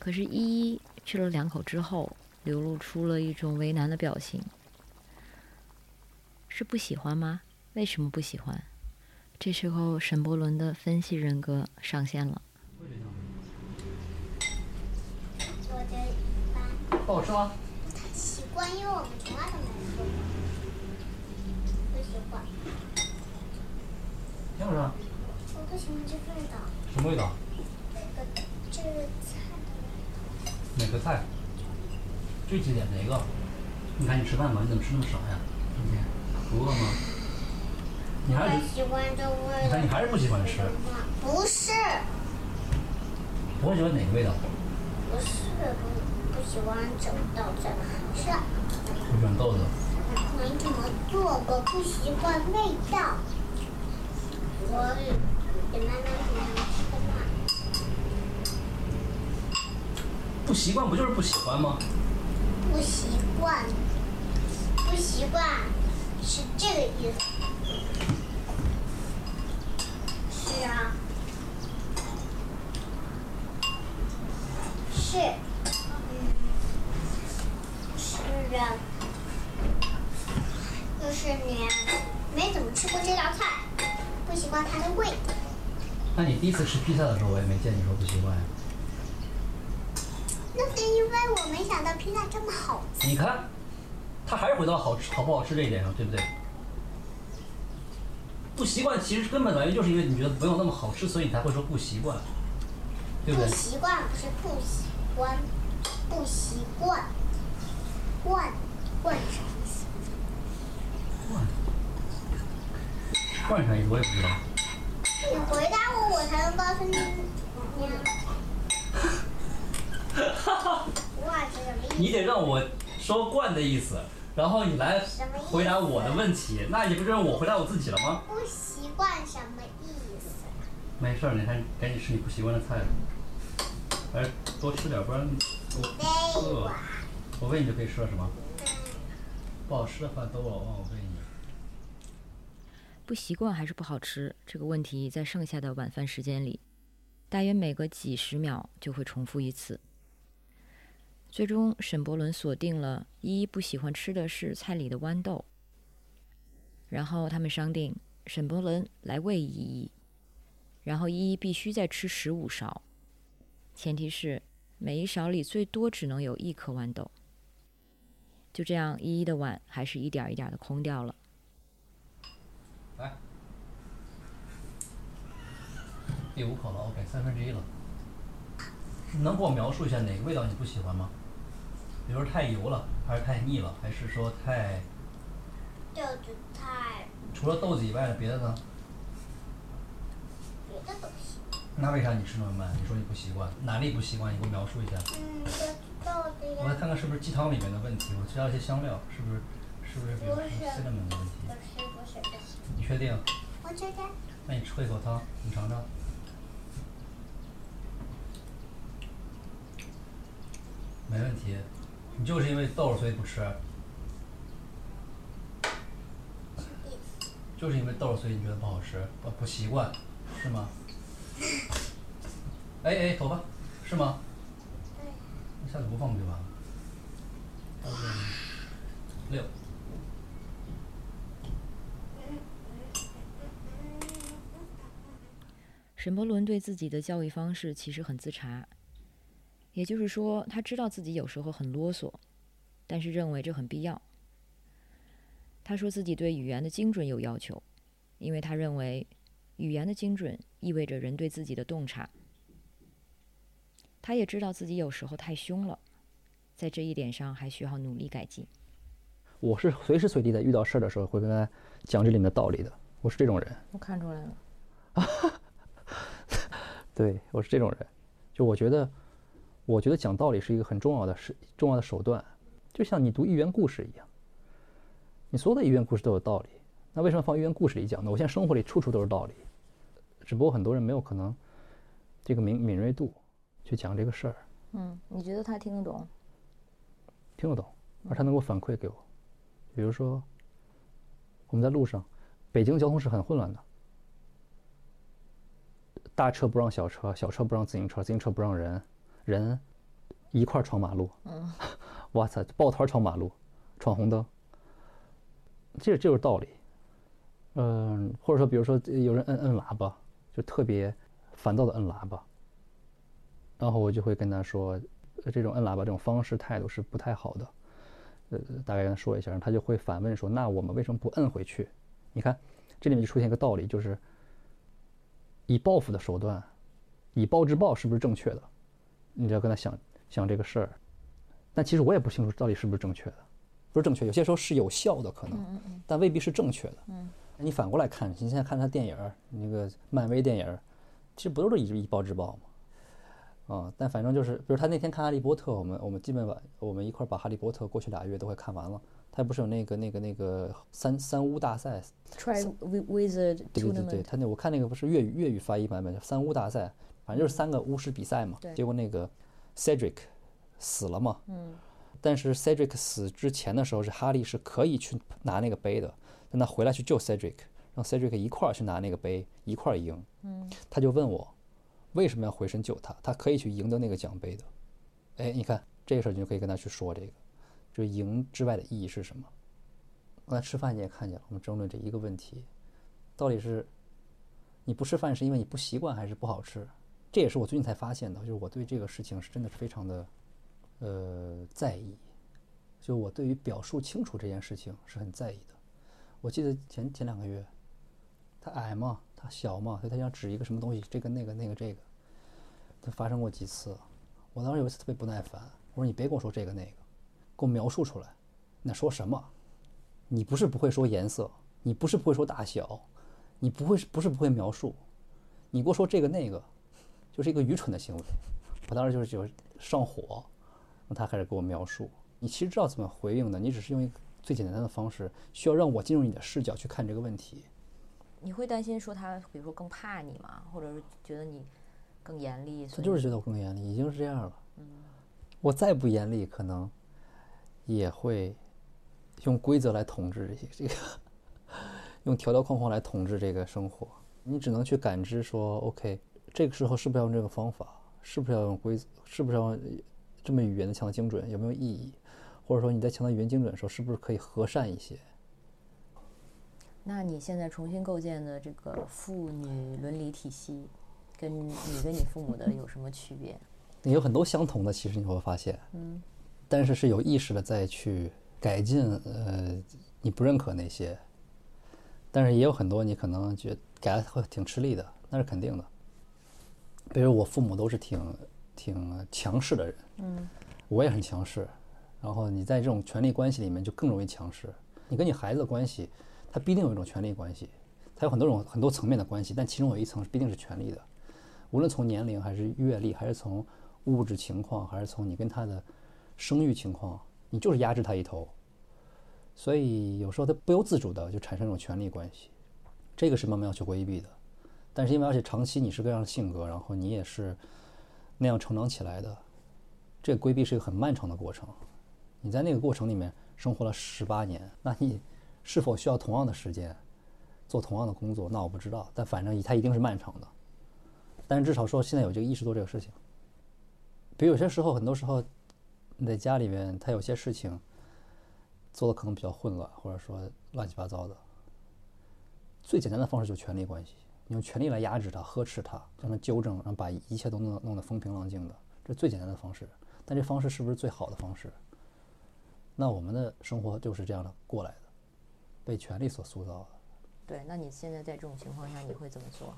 A: 可是依依吃了两口之后，流露出了一种为难的表情。是不喜欢吗？为什么不喜欢？这时候，沈伯伦的分析人格上线了。
B: 我觉得一般，
C: 不好吃吗？
B: 不太习惯，因为我们从来都没有做过。
C: 挺好吃啊。
B: 我不喜欢这味道。
C: 什么味道？
B: 这个这菜。
D: 哪个菜？具体点哪个？你赶紧吃饭吧，你怎么吃那么少呀？今天不饿吗？你还是
B: 喜欢这味道。
D: 你看你还是不喜欢吃，
B: 不是，
D: 不会喜欢哪个味道？
B: 不是不不喜欢这道菜，是
D: 不喜欢豆子。
B: 没怎么做过，不习惯味道。我得慢慢品尝吃嘛。
D: 不习惯不就是不喜欢吗？
B: 不习惯，不习惯是这个意思。是啊，是，嗯，是啊，就是你没怎么吃过这道菜，不习惯它的味道。
D: 那你第一次吃披萨的时候，我也没见你说不习惯呀。
B: 那是因为我没想到披萨这么好吃。
D: 你看，他还是回到好吃好不好吃这一点上，对不对？不习惯其实根本原因就是因为你觉得没有那么好吃，所以你才会说不习惯，对不对
B: 不？习惯不是不喜欢，不习惯，惯惯什么意思？
D: 惯啥意思我也不知道。
B: 你回答我，我才能告诉你。你
D: 得让我说惯的意思，然后你来回答我的问题，那你不是让我回答我自己了吗？
B: 不习惯什么意思？
D: 没事儿，你还赶紧吃你不习惯的菜，还是多吃点，不然我饿
B: 我。。
D: 我喂你就可以吃了是吗？不好吃的话都我忘我喂你。
A: 不习惯还是不好吃这个问题，在剩下的晚饭时间里，大约每隔几十秒就会重复一次。最终，沈伯伦锁定了依依不喜欢吃的是菜里的豌豆，然后他们商定沈伯伦来喂依依，然后依依必须再吃十五勺，前提是每一勺里最多只能有一颗豌豆。就这样，依依的碗还是一点一点的空掉了。
D: 来，第五口了，OK，三分之一了。你能给我描述一下哪个味道你不喜欢吗？比如说太油了，还是太腻了，还是说太
B: 豆子太
D: 除了豆子以外的别的呢？
B: 别的。
D: 那为啥你吃那么慢？你说你不习惯，哪里不习惯？你给我描述一下。
B: 嗯，这豆子
D: 我来，看看是不是鸡汤里面的问题，我加了一些香料，是不是？是不是比如说
B: 不是
D: cinnamon 的问题
B: 不？是不是不是，
D: 你确定？
B: 我觉得
D: 那你喝一口汤，你尝尝。没问题，你就是因为豆儿所以不吃，就是因为豆儿所以你觉得不好吃，不不习惯，是吗？哎哎，头发，是吗？那下次不放不就完了？二六
A: 沈伯伦对自己的教育方式其实很自查，也就是说，他知道自己有时候很啰嗦，但是认为这很必要。他说自己对语言的精准有要求，因为他认为语言的精准意味着人对自己的洞察。他也知道自己有时候太凶了，在这一点上还需要努力改进。
D: 我是随时随地在遇到事儿的时候会跟他讲这里面的道理的，我是这种人。
A: 我看出来了，
D: 对我是这种人，就我觉得，我觉得讲道理是一个很重要的是，重要的手段，就像你读寓言故事一样，你所有的寓言故事都有道理，那为什么放寓言故事里讲呢？我现在生活里处处都是道理，只不过很多人没有可能这个敏敏锐度去讲这个事儿，
A: 嗯，你觉得他听得懂？
D: 听得懂，而他能够反馈给我，比如说我们在路上，北京交通是很混乱的。大车不让小车，小车不让自行车，自行车不让人，人一块儿闯马路。
A: 嗯，
D: 哇塞，抱团儿闯马路，闯红灯，这这就是道理。嗯，或者说，比如说有人摁摁喇叭，就特别烦躁的摁喇叭，然后我就会跟他说，呃这种摁喇叭这种方式态度是不太好的。呃，大概跟他说一下，他就会反问说：“那我们为什么不摁回去？”你看，这里面就出现一个道理，就是以报复的手段，以暴制暴是不是正确的？你就要跟他想想这个事儿。但其实我也不清楚到底是不是正确的，不是正确，有些时候是有效的可能，但未必是正确的。你反过来看，你现在看他电影儿，那个漫威电影儿，其实不都是以以暴制暴吗？啊、但反正就是，比如他那天看《哈利波特》，我们我们基本把我们一块儿把《哈利波特》过去俩月都快看完了。他不是有那个那个那个三三巫大赛
A: ，Try wi- Wizard
D: 对对对他那我看那个不是粤语粤语发音版本，三巫大赛，反正就是三个巫师比赛嘛。
A: 对
D: 结果那个 Cedric 死了嘛，
A: 嗯，
D: 但是 Cedric 死之前的时候，是哈利是可以去拿那个杯的，但他回来去救 Cedric，让 Cedric 一块儿去拿那个杯，一块儿赢。
A: 嗯，
D: 他就问我为什么要回身救他？他可以去赢得那个奖杯的。哎，你看这个事儿，你就可以跟他去说这个，就赢之外的意义是什么？刚才吃饭你也看见了，我们争论这一个问题，到底是你不吃饭是因为你不习惯还是不好吃？这也是我最近才发现的，就是我对这个事情是真的是非常的呃在意，就我对于表述清楚这件事情是很在意的。我记得前前两个月，他矮嘛，他小嘛，所以他想指一个什么东西，这个那个那个这个，他发生过几次。我当时有一次特别不耐烦，我说你别跟我说这个那个，给我描述出来。那说什么？你不是不会说颜色，你不是不会说大小，你不会不是不会描述，你给我说这个那个，就是一个愚蠢的行为。我当时就是就是上火，那他开始给我描述。你其实知道怎么回应的，你只是用一个最简单的方式，需要让我进入你的视角去看这个问题。
A: 你会担心说他，比如说更怕你吗？或者是觉得你更严厉？
D: 他就是觉得我更严厉，已经是这样了。嗯我再不严厉，可能也会用规则来统治这些这个，用条条框框来统治这个生活。你只能去感知说，OK，这个时候是不是要用这个方法？是不是要用规则？是不是要这么语言的强调精准？有没有意义？或者说你在强调语言精准的时候，是不是可以和善一些？
A: 那你现在重新构建的这个父女伦理体系，跟你跟你父母的有什么区别？
D: 有很多相同的，其实你会发现，
A: 嗯，
D: 但是是有意识的再去改进，呃，你不认可那些，但是也有很多你可能觉得改会挺吃力的，那是肯定的。比如我父母都是挺挺强势的人，
A: 嗯，
D: 我也很强势，然后你在这种权力关系里面就更容易强势。你跟你孩子的关系，他必定有一种权力关系，他有很多种很多层面的关系，但其中有一层必定是权力的，无论从年龄还是阅历，还是从物质情况，还是从你跟他的生育情况，你就是压制他一头。所以有时候他不由自主的就产生一种权力关系，这个是慢慢要去规避的。但是因为而且长期你是这样的性格，然后你也是那样成长起来的，这个规避是一个很漫长的过程。你在那个过程里面生活了十八年，那你是否需要同样的时间做同样的工作？那我不知道，但反正它一定是漫长的。但是至少说现在有这个意识做这个事情。比如有些时候，很多时候你在家里面，他有些事情做的可能比较混乱，或者说乱七八糟的。最简单的方式就是权力关系，你用权力来压制他、呵斥他，让他纠正，然后把一切都弄弄得风平浪静的，这是最简单的方式。但这方式是不是最好的方式？那我们的生活就是这样的过来的，被权力所塑造的。
A: 对，那你现在在这种情况下，你会怎么做？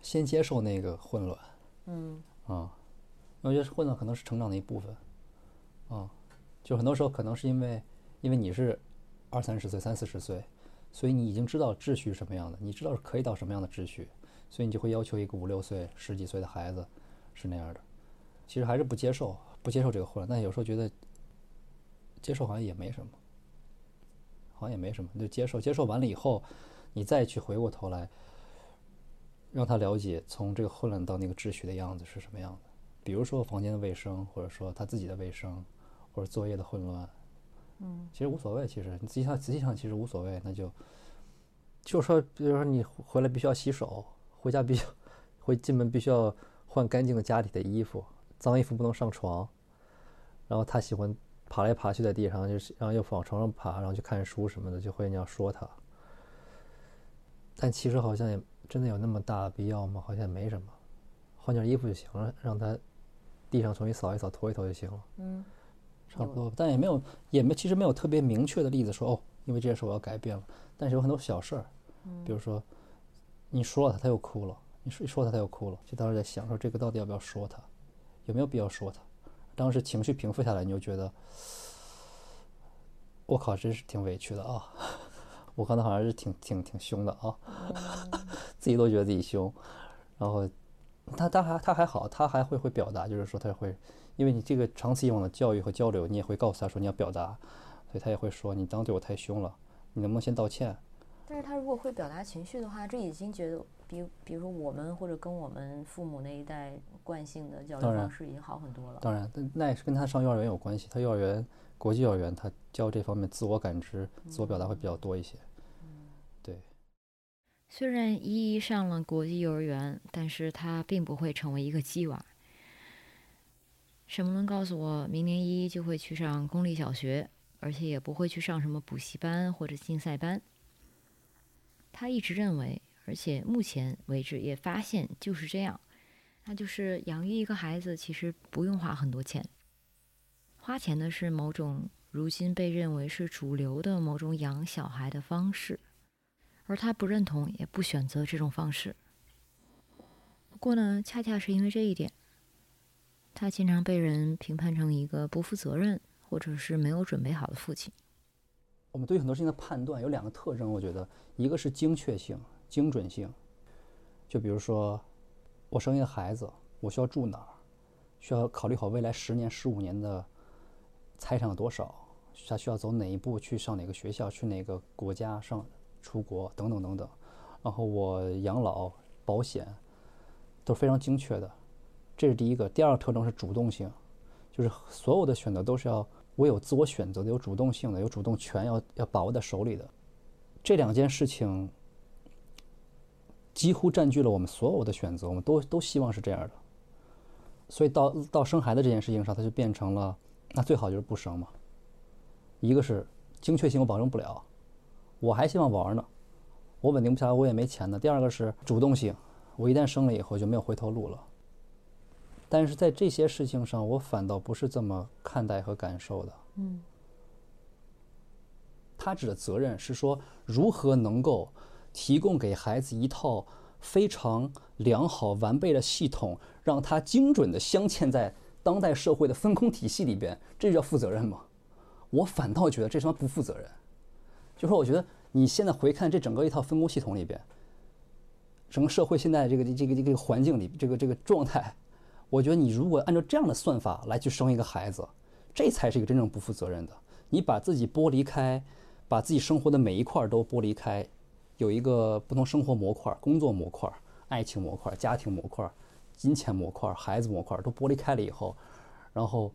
D: 先接受那个混乱，
A: 嗯
D: 啊，我觉得混乱可能是成长的一部分，啊，就很多时候可能是因为，因为你是二三十岁、三四十岁，所以你已经知道秩序什么样的，你知道是可以到什么样的秩序，所以你就会要求一个五六岁、十几岁的孩子是那样的。其实还是不接受，不接受这个混乱，但有时候觉得接受好像也没什么，好像也没什么，就接受，接受完了以后，你再去回过头来。让他了解从这个混乱到那个秩序的样子是什么样的，比如说房间的卫生，或者说他自己的卫生，或者作业的混乱，
A: 嗯，
D: 其实无所谓。其实你仔细想，仔细想，其实无所谓。那就就说，比如说你回来必须要洗手，回家必须 回进门必须要换干净的家里的衣服，脏衣服不能上床。然后他喜欢爬来爬去在地上，就是然后又往床上爬，然后去看书什么的，就会你要说他。但其实好像也。真的有那么大必要吗？好像也没什么，换件衣服就行了，让他地上重新扫一扫、拖一拖就行了。
A: 嗯，
D: 差不多。但也没有，也没，其实没有特别明确的例子说哦，因为这件事我要改变了。但是有很多小事儿，比如说你说了他，他又哭了，你说一说他，他又哭了。就当时在想说，这个到底要不要说他，有没有必要说他？当时情绪平复下来，你就觉得，我靠，真是挺委屈的啊！我刚才好像是挺挺挺凶的啊，自己都觉得自己凶。然后他他还他还好，他还会会表达，就是说他会，因为你这个长此以往的教育和交流，你也会告诉他说你要表达，所以他也会说你当对我太凶了，你能不能先道歉？
A: 但是他如果会表达情绪的话，这已经觉得比比如说我们或者跟我们父母那一代惯性的教育方式已经好很多了。
D: 当然，但那也是跟他上幼儿园有关系。他幼儿园国际幼儿园，他教这方面自我感知、自我表达会比较多一些。
A: 虽然依依上了国际幼儿园，但是她并不会成为一个鸡娃。沈梦伦告诉我，明年依依就会去上公立小学，而且也不会去上什么补习班或者竞赛班。他一直认为，而且目前为止也发现就是这样，那就是养育一个孩子其实不用花很多钱，花钱的是某种如今被认为是主流的某种养小孩的方式。而他不认同，也不选择这种方式。不过呢，恰恰是因为这一点，他经常被人评判成一个不负责任或者是没有准备好的父亲。
D: 我们对很多事情的判断有两个特征，我觉得一个是精确性、精准性。就比如说，我生一个孩子，我需要住哪儿，需要考虑好未来十年、十五年的财产有多少，他需要走哪一步去上哪个学校，去哪个国家上。出国等等等等，然后我养老保险都是非常精确的，这是第一个。第二个特征是主动性，就是所有的选择都是要我有自我选择的、有主动性的、有主动权要要把握在手里的。这两件事情几乎占据了我们所有的选择，我们都都希望是这样的。所以到到生孩子这件事情上，它就变成了那最好就是不生嘛。一个是精确性我保证不了。我还希望玩呢，我稳定不下来，我也没钱呢。第二个是主动性，我一旦生了以后就没有回头路了。但是在这些事情上，我反倒不是这么看待和感受的。
A: 嗯，
D: 他指的责任是说，如何能够提供给孩子一套非常良好完备的系统，让他精准的镶嵌在当代社会的分工体系里边，这就叫负责任吗？我反倒觉得这他妈不负责任。就说我觉得你现在回看这整个一套分工系统里边，整个社会现在这个这个这个环境里这个这个状态，我觉得你如果按照这样的算法来去生一个孩子，这才是一个真正不负责任的。你把自己剥离开，把自己生活的每一块都剥离开，有一个不同生活模块、工作模块、爱情模块、家庭模块、金钱模块、孩子模块都剥离开了以后，然后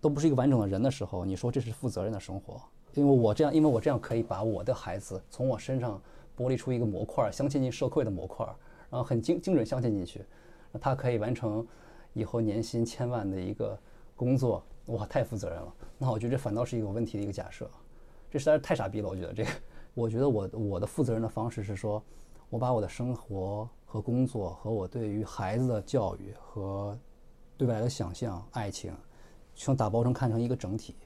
D: 都不是一个完整的人的时候，你说这是负责任的生活？因为我这样，因为我这样可以把我的孩子从我身上剥离出一个模块，镶嵌进社会的模块，然后很精精准镶嵌进去，他可以完成以后年薪千万的一个工作，哇，太负责任了。那我觉得这反倒是一个问题的一个假设，这实在是太傻逼了。我觉得这个，我觉得我我的负责任的方式是说，我把我的生活和工作和我对于孩子的教育和对未来的想象、爱情，全打包成看成一个整体。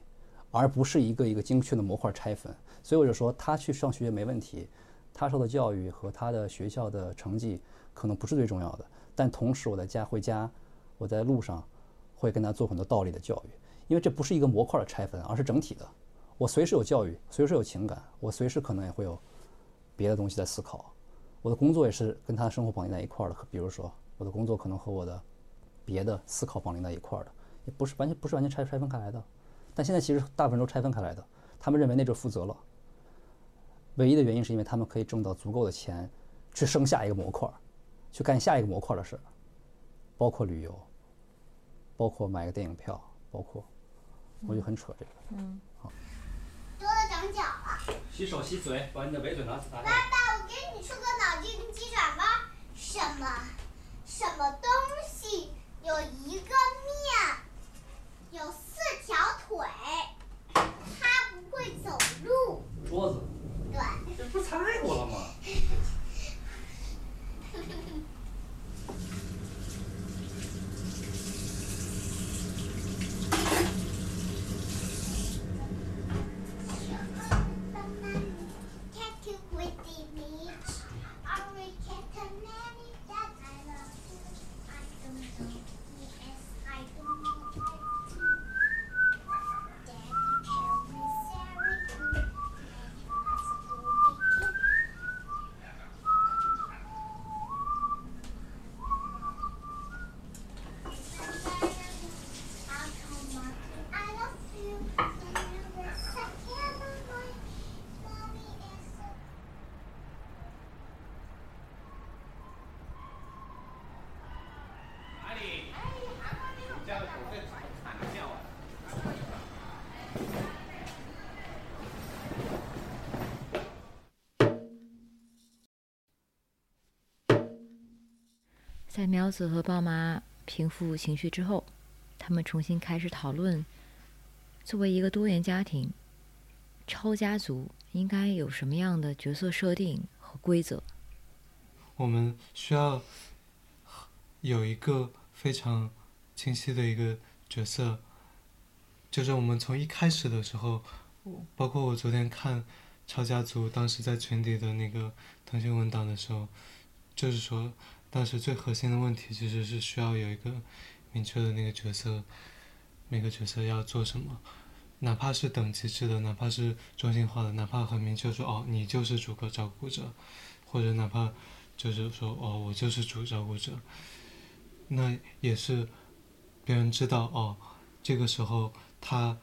D: 而不是一个一个精确的模块拆分，所以我就说他去上学没问题，他受的教育和他的学校的成绩可能不是最重要的，但同时我在家回家，我在路上会跟他做很多道理的教育，因为这不是一个模块的拆分，而是整体的。我随时有教育，随时有情感，我随时可能也会有别的东西在思考。我的工作也是跟他的生活绑定在一块儿的，比如说我的工作可能和我的别的思考绑定在一块儿的，也不是完全不是完全拆拆分开来的。但现在其实大部分都拆分开来的，他们认为那就负责了。唯一的原因是因为他们可以挣到足够的钱，去生下一个模块，去干下一个模块的事儿，包括旅游，包括买个电影票，包括，我就很扯这个。
A: 嗯。
D: 好。
B: 多了长脚了。
C: 洗手洗嘴，把你的围嘴拿拿
B: 爸爸，我给你出个脑筋急转弯，什么什么东西有一个面？有四条腿，它不会走路。
C: 桌子。
B: 对。
C: 这不猜过了吗？
A: 在苗子和爸妈平复情绪之后，他们重新开始讨论，作为一个多元家庭，超家族应该有什么样的角色设定和规则。
F: 我们需要有一个非常清晰的一个角色，就是我们从一开始的时候，包括我昨天看超家族当时在群里的那个腾讯文档的时候，就是说当时最核心的问题其实是需要有一个明确的那个角色，每个角色要做什么，哪怕是等级制的，哪怕是中心化的，哪怕很明确说哦你就是主个照顾者，或者哪怕就是说哦我就是主照顾者，那也是别人知道哦这个时候他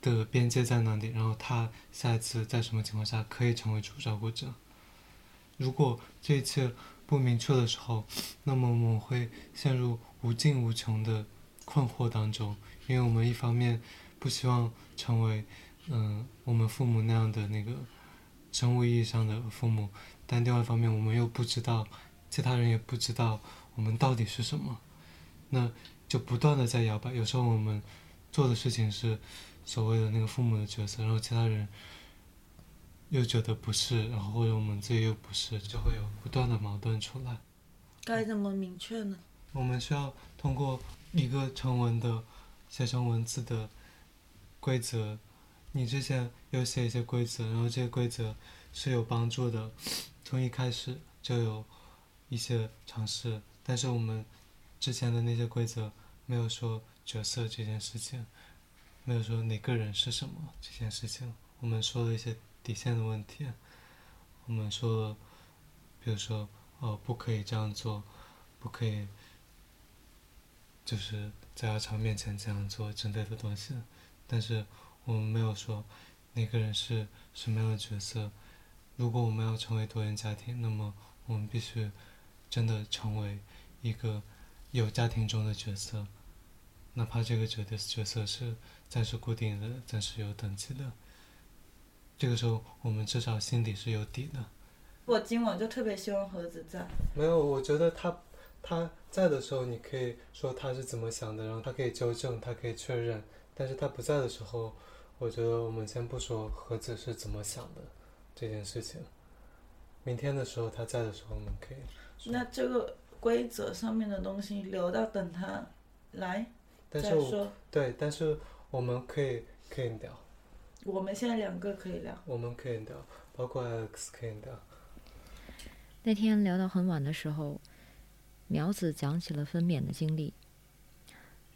F: 的边界在哪里，然后他下一次在什么情况下可以成为主照顾者。如果这一切不明确的时候，那么我们会陷入无尽无穷的困惑当中，因为我们一方面不希望成为嗯我们父母那样的那个生物意义上的父母，但另外一方面我们又不知道，其他人也不知道我们到底是什么，那就不断的在摇摆。有时候我们做的事情是所谓的那个父母的角色，然后其他人又觉得不是，然后或者我们自己又不是，就会有不断的矛盾出来。
E: 该怎么明确呢？
F: 我们需要通过一个成文的写成文字的规则，你之前有写一些规则，然后这些规则是有帮助的，从一开始就有一些尝试，但是我们之前的那些规则没有说角色这件事情，没有说哪个人是什么这件事情，我们说了一些底线的问题，我们说，比如说哦不可以这样做，不可以。就是在阿超面前这样做之类的东西，但是我们没有说那个人是什么样的角色。如果我们要成为多元家庭，那么我们必须真的成为一个有家庭中的角色，哪怕这个角的角色是暂时固定的、暂时有等级的。这个时候，我们至少心里是有底的。
E: 我今晚就特别希望盒子在。
F: 没有，我觉得他他在的时候，你可以说他是怎么想的，然后他可以纠正，他可以确认。但是他不在的时候，我觉得我们先不说盒子是怎么想的这件事情。明天的时候他在的时候，我们可以。
E: 那这个规则上面的东西留到等他来再
F: 但是我
E: 说。
F: 对，但是我们可以可以聊，
E: 我们现在两个可以聊。
F: 我们可以聊，包括 Alex 可以聊。
A: 那天聊到很晚的时候，苗子讲起了分娩的经历，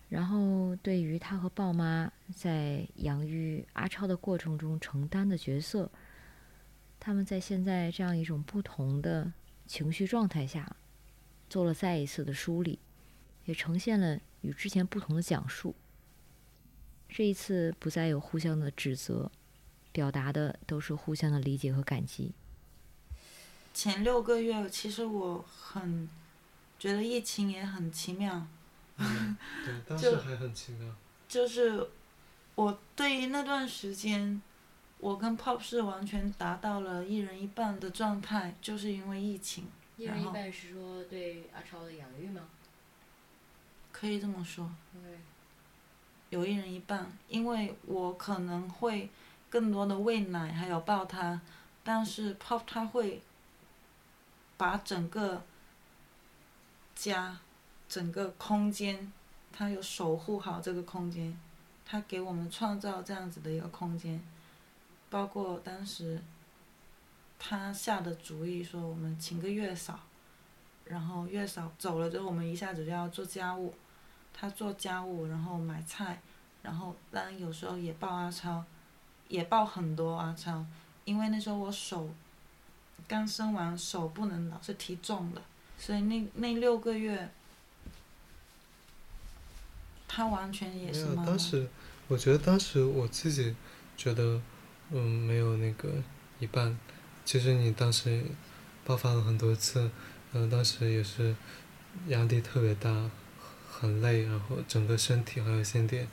A: 然后对于他和鲍妈在养育阿超的过程中承担的角色，他们在现在这样一种不同的情绪状态下，做了再一次的梳理，也呈现了与之前不同的讲述。这一次不再有互相的指责，表达的都是互相的理解和感激。
E: 前六个月，其实我很觉得疫情也很奇妙，
F: 对，当
E: 就
F: 时还很奇妙。
E: 就是我对于那段时间，我跟 Pop 是完全达到了一人一半的状态，就是因为疫情，
A: 一
E: 人一半
A: 是说对阿超的养育吗？
E: 可以这么说，有一人一半，因为我可能会更多的喂奶，还有抱他，但是 Pop 他会把整个家、整个空间，他有守护好这个空间，他给我们创造这样子的一个空间，包括当时他下的主意说我们请个月嫂，然后月嫂走了之后，我们一下子就要做家务。他做家务，然后买菜，然后当然有时候也抱阿超，也抱很多阿超，因为那时候我手刚生完，手不能老是提重的，所以那那六个月，他完全也是妈妈
F: 当。时我觉得当时我自己觉得，嗯，没有那个一半。其实你当时爆发了很多次，然后当时也是压力特别大，很累，然后整个身体还有心理，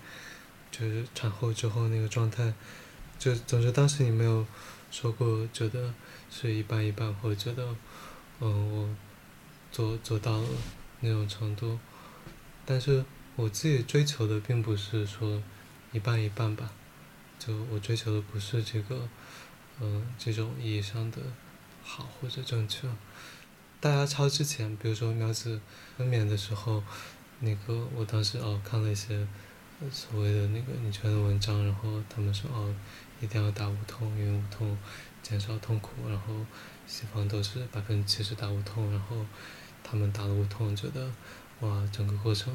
F: 就是产后之后那个状态，就总之当时你没有说过觉得是一半一半，或者觉得，嗯，我做做到了那种程度，但是我自己追求的并不是说一半一半吧，就我追求的不是这个，嗯、这种意义上的好或者正确。大家抄之前，比如说苗子分娩的时候，那个我当时哦看了一些所谓的那个女权的文章，然后他们说哦一定要打无痛，因为无痛减少痛苦，然后西方都是百分之七十打无痛，然后他们打了无痛，觉得哇整个过程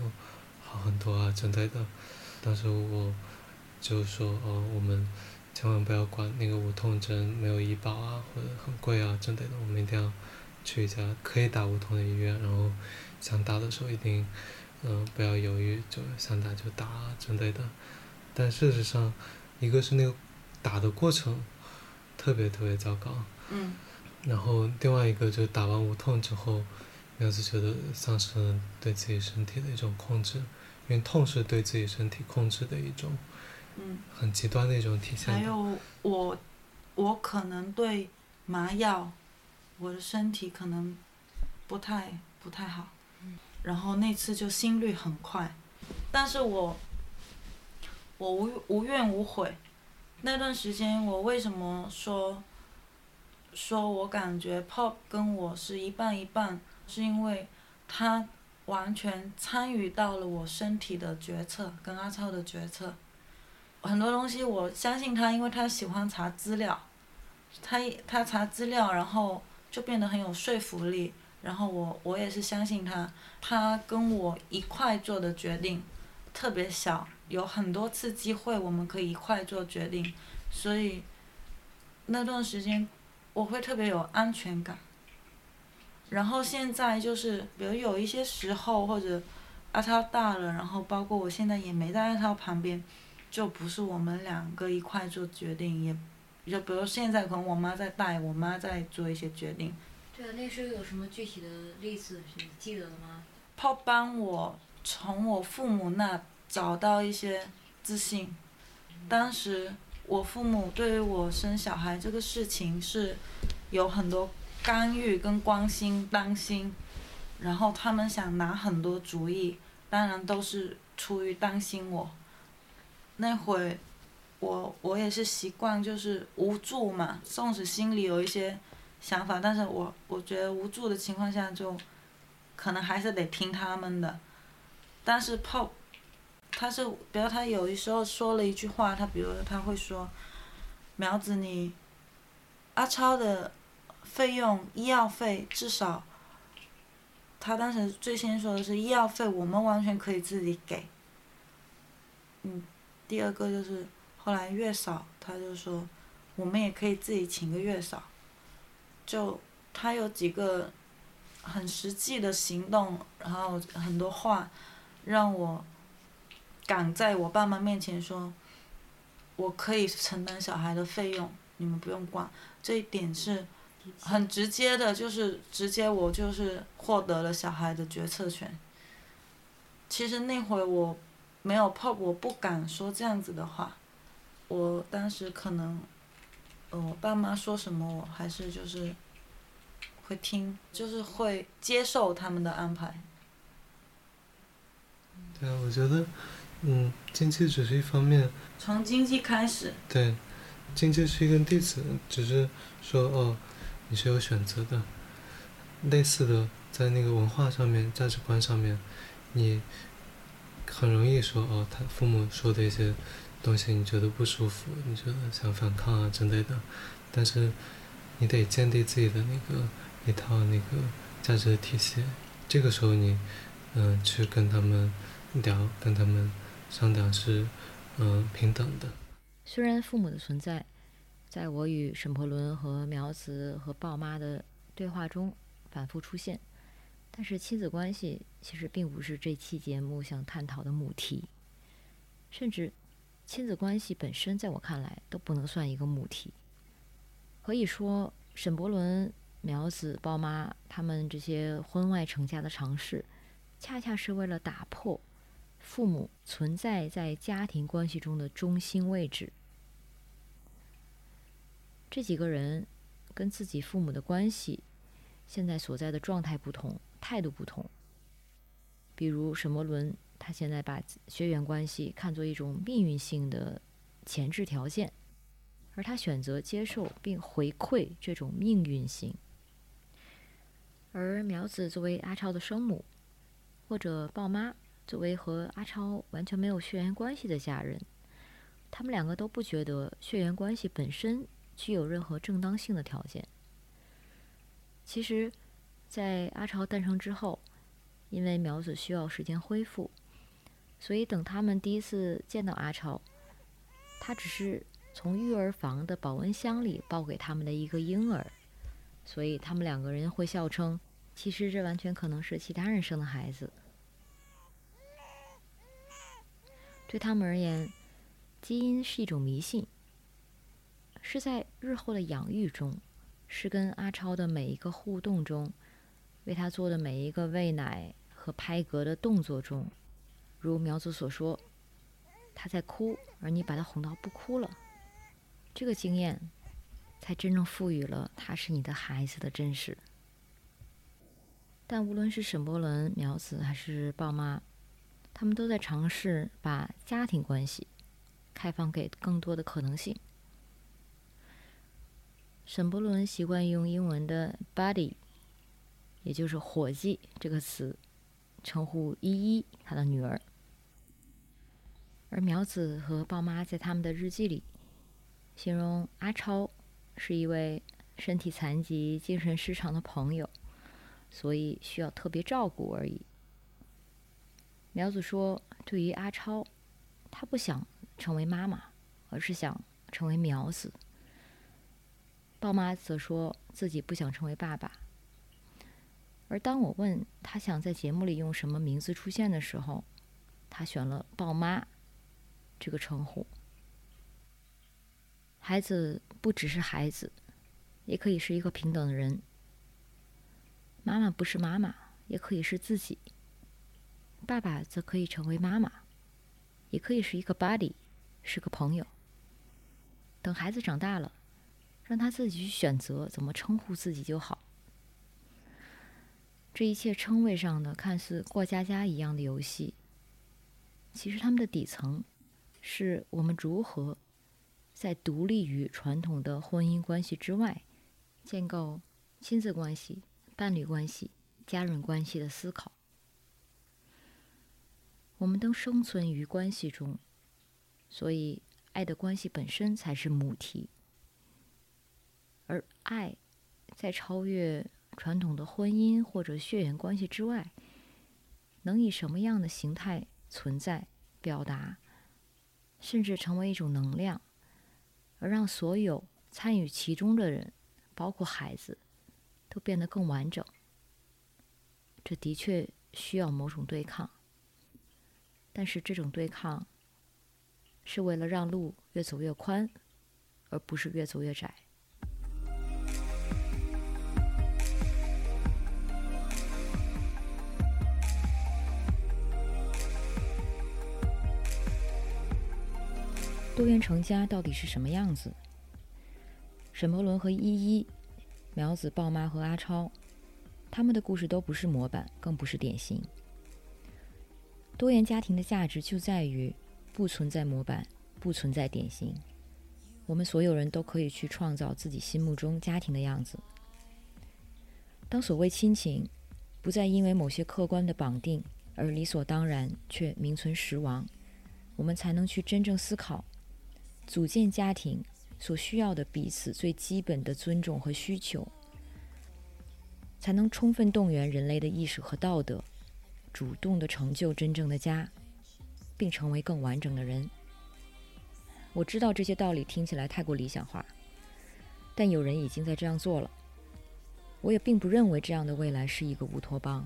F: 好很多啊之类的。当时我就说哦我们千万不要管那个无痛针没有医保啊或者很贵啊之类的，我们一定要去一家可以打无痛的医院，然后想打的时候一定嗯、不要犹豫，就想打就打啊之类的。但事实上，一个是那个打的过程特别特别糟糕，
E: 嗯
F: 然后另外一个就是打完无痛之后，苗子觉得丧失了对自己身体的一种控制，因为痛是对自己身体控制的一种
E: 嗯，
F: 很极端的一种体现。
E: 还有我，我可能对麻药，我的身体可能不太不太好，然后那次就心率很快，但是我我无无怨无悔。那段时间我为什么说说我感觉 pop 跟我是一半一半，是因为他完全参与到了我身体的决策跟阿超的决策。很多东西我相信他，因为他喜欢查资料，他他查资料，然后就变得很有说服力。然后我我也是相信他，他跟我一块做的决定特别小，有很多次机会我们可以一块做决定，所以那段时间我会特别有安全感。然后现在就是，比如有一些时候或者阿超大了，然后包括我现在也没在阿超旁边，就不是我们两个一块做决定，也就比如现在可能我妈在带，我妈在做一些决定，
A: 对啊，那时候有什么具体的例子你记得的吗？
E: 他帮我从我父母那找到一些自信。当时我父母对于我生小孩这个事情是有很多干预跟关心、担心，然后他们想拿很多主意，当然都是出于担心我。那会我我也是习惯就是无助嘛，纵使心里有一些想法，但是我我觉得无助的情况下就可能还是得听他们的。但是 Pop，他是，比如他有的时候说了一句话，他比如他会说，苗子你，阿超的费用医药费至少，他当时最先说的是医药费我们完全可以自己给。嗯，第二个就是后来月嫂，他就说我们也可以自己请个月嫂。就他有几个很实际的行动，然后很多话，让我敢在我爸妈面前说，我可以承担小孩的费用，你们不用管。这一点是很直接的，就是直接我就是获得了小孩的决策权。其实那会我没有怕我不敢说这样子的话。我当时可能，呃，我爸妈说什么，我还是就是会听，就是会接受他们的安排。
F: 对啊，我觉得，嗯，经济只是一方面，
E: 从经济开始，
F: 对，经济是一根蒂子，只是说哦，你是有选择的。类似的，在那个文化上面、价值观上面，你很容易说哦，他父母说的一些东西你觉得不舒服，你觉得想反抗啊之类的，但是你得建立自己的那个一套那个价值体系。这个时候你，嗯、去跟他们聊，跟他们商量是，嗯、平等的。
A: 虽然父母的存在，在我与沈婆伦和苗子和鲍妈的对话中反复出现，但是亲子关系其实并不是这期节目想探讨的母题，甚至亲子关系本身，在我看来都不能算一个母题。可以说，沈伯伦、苗子、包妈他们这些婚外成家的尝试，恰恰是为了打破父母存在在家庭关系中的中心位置。这几个人跟自己父母的关系，现在所在的状态不同，态度不同。比如沈伯伦，他现在把血缘关系看作一种命运性的前置条件，而他选择接受并回馈这种命运性。而苗子作为阿超的生母，或者鲍妈作为和阿超完全没有血缘关系的家人，他们两个都不觉得血缘关系本身具有任何正当性的条件。其实，在阿超诞生之后，因为苗子需要时间恢复，所以等他们第一次见到阿超，他只是从育儿房的保温箱里抱给他们的一个婴儿，所以他们两个人会笑称，其实这完全可能是其他人生的孩子。对他们而言，基因是一种迷信，是在日后的养育中，是跟阿超的每一个互动中，为他做的每一个喂奶。和拍嗝的动作中，如苗子所说，他在哭，而你把他哄到不哭了，这个经验才真正赋予了他是你的孩子的真实。但无论是沈波伦、苗子还是鲍妈，他们都在尝试把家庭关系开放给更多的可能性。沈波伦习惯用英文的 “buddy”，也就是“伙计”这个词。称呼依依，他的女儿。而苗子和鲍妈在他们的日记里，形容阿超是一位身体残疾、精神失常的朋友，所以需要特别照顾而已。苗子说：“对于阿超，他不想成为妈妈，而是想成为苗子。”鲍妈则说自己不想成为爸爸。而当我问他想在节目里用什么名字出现的时候，他选了“豹妈”这个称呼。孩子不只是孩子，也可以是一个平等的人。妈妈不是妈妈，也可以是自己。爸爸则可以成为妈妈，也可以是一个 buddy，是个朋友。等孩子长大了，让他自己去选择怎么称呼自己就好。这一切称谓上的看似过家家一样的游戏，其实他们的底层是我们如何在独立于传统的婚姻关系之外，建构亲子关系、伴侣关系、家人关系的思考。我们都生存于关系中，所以爱的关系本身才是母题，而爱在超越。传统的婚姻或者血缘关系之外，能以什么样的形态存在、表达，甚至成为一种能量，而让所有参与其中的人，包括孩子，都变得更完整？这的确需要某种对抗，但是这种对抗是为了让路越走越宽，而不是越走越窄。多元成家到底是什么样子？沈伯伦和依依、苗子、鲍妈和阿超，他们的故事都不是模板，更不是典型。多元家庭的价值就在于不存在模板，不存在典型。我们所有人都可以去创造自己心目中家庭的样子。当所谓亲情不再因为某些客观的绑定而理所当然却名存实亡，我们才能去真正思考。组建家庭所需要的彼此最基本的尊重和需求，才能充分动员人类的意识和道德，主动的成就真正的家，并成为更完整的人。我知道这些道理听起来太过理想化，但有人已经在这样做了。我也并不认为这样的未来是一个乌托邦。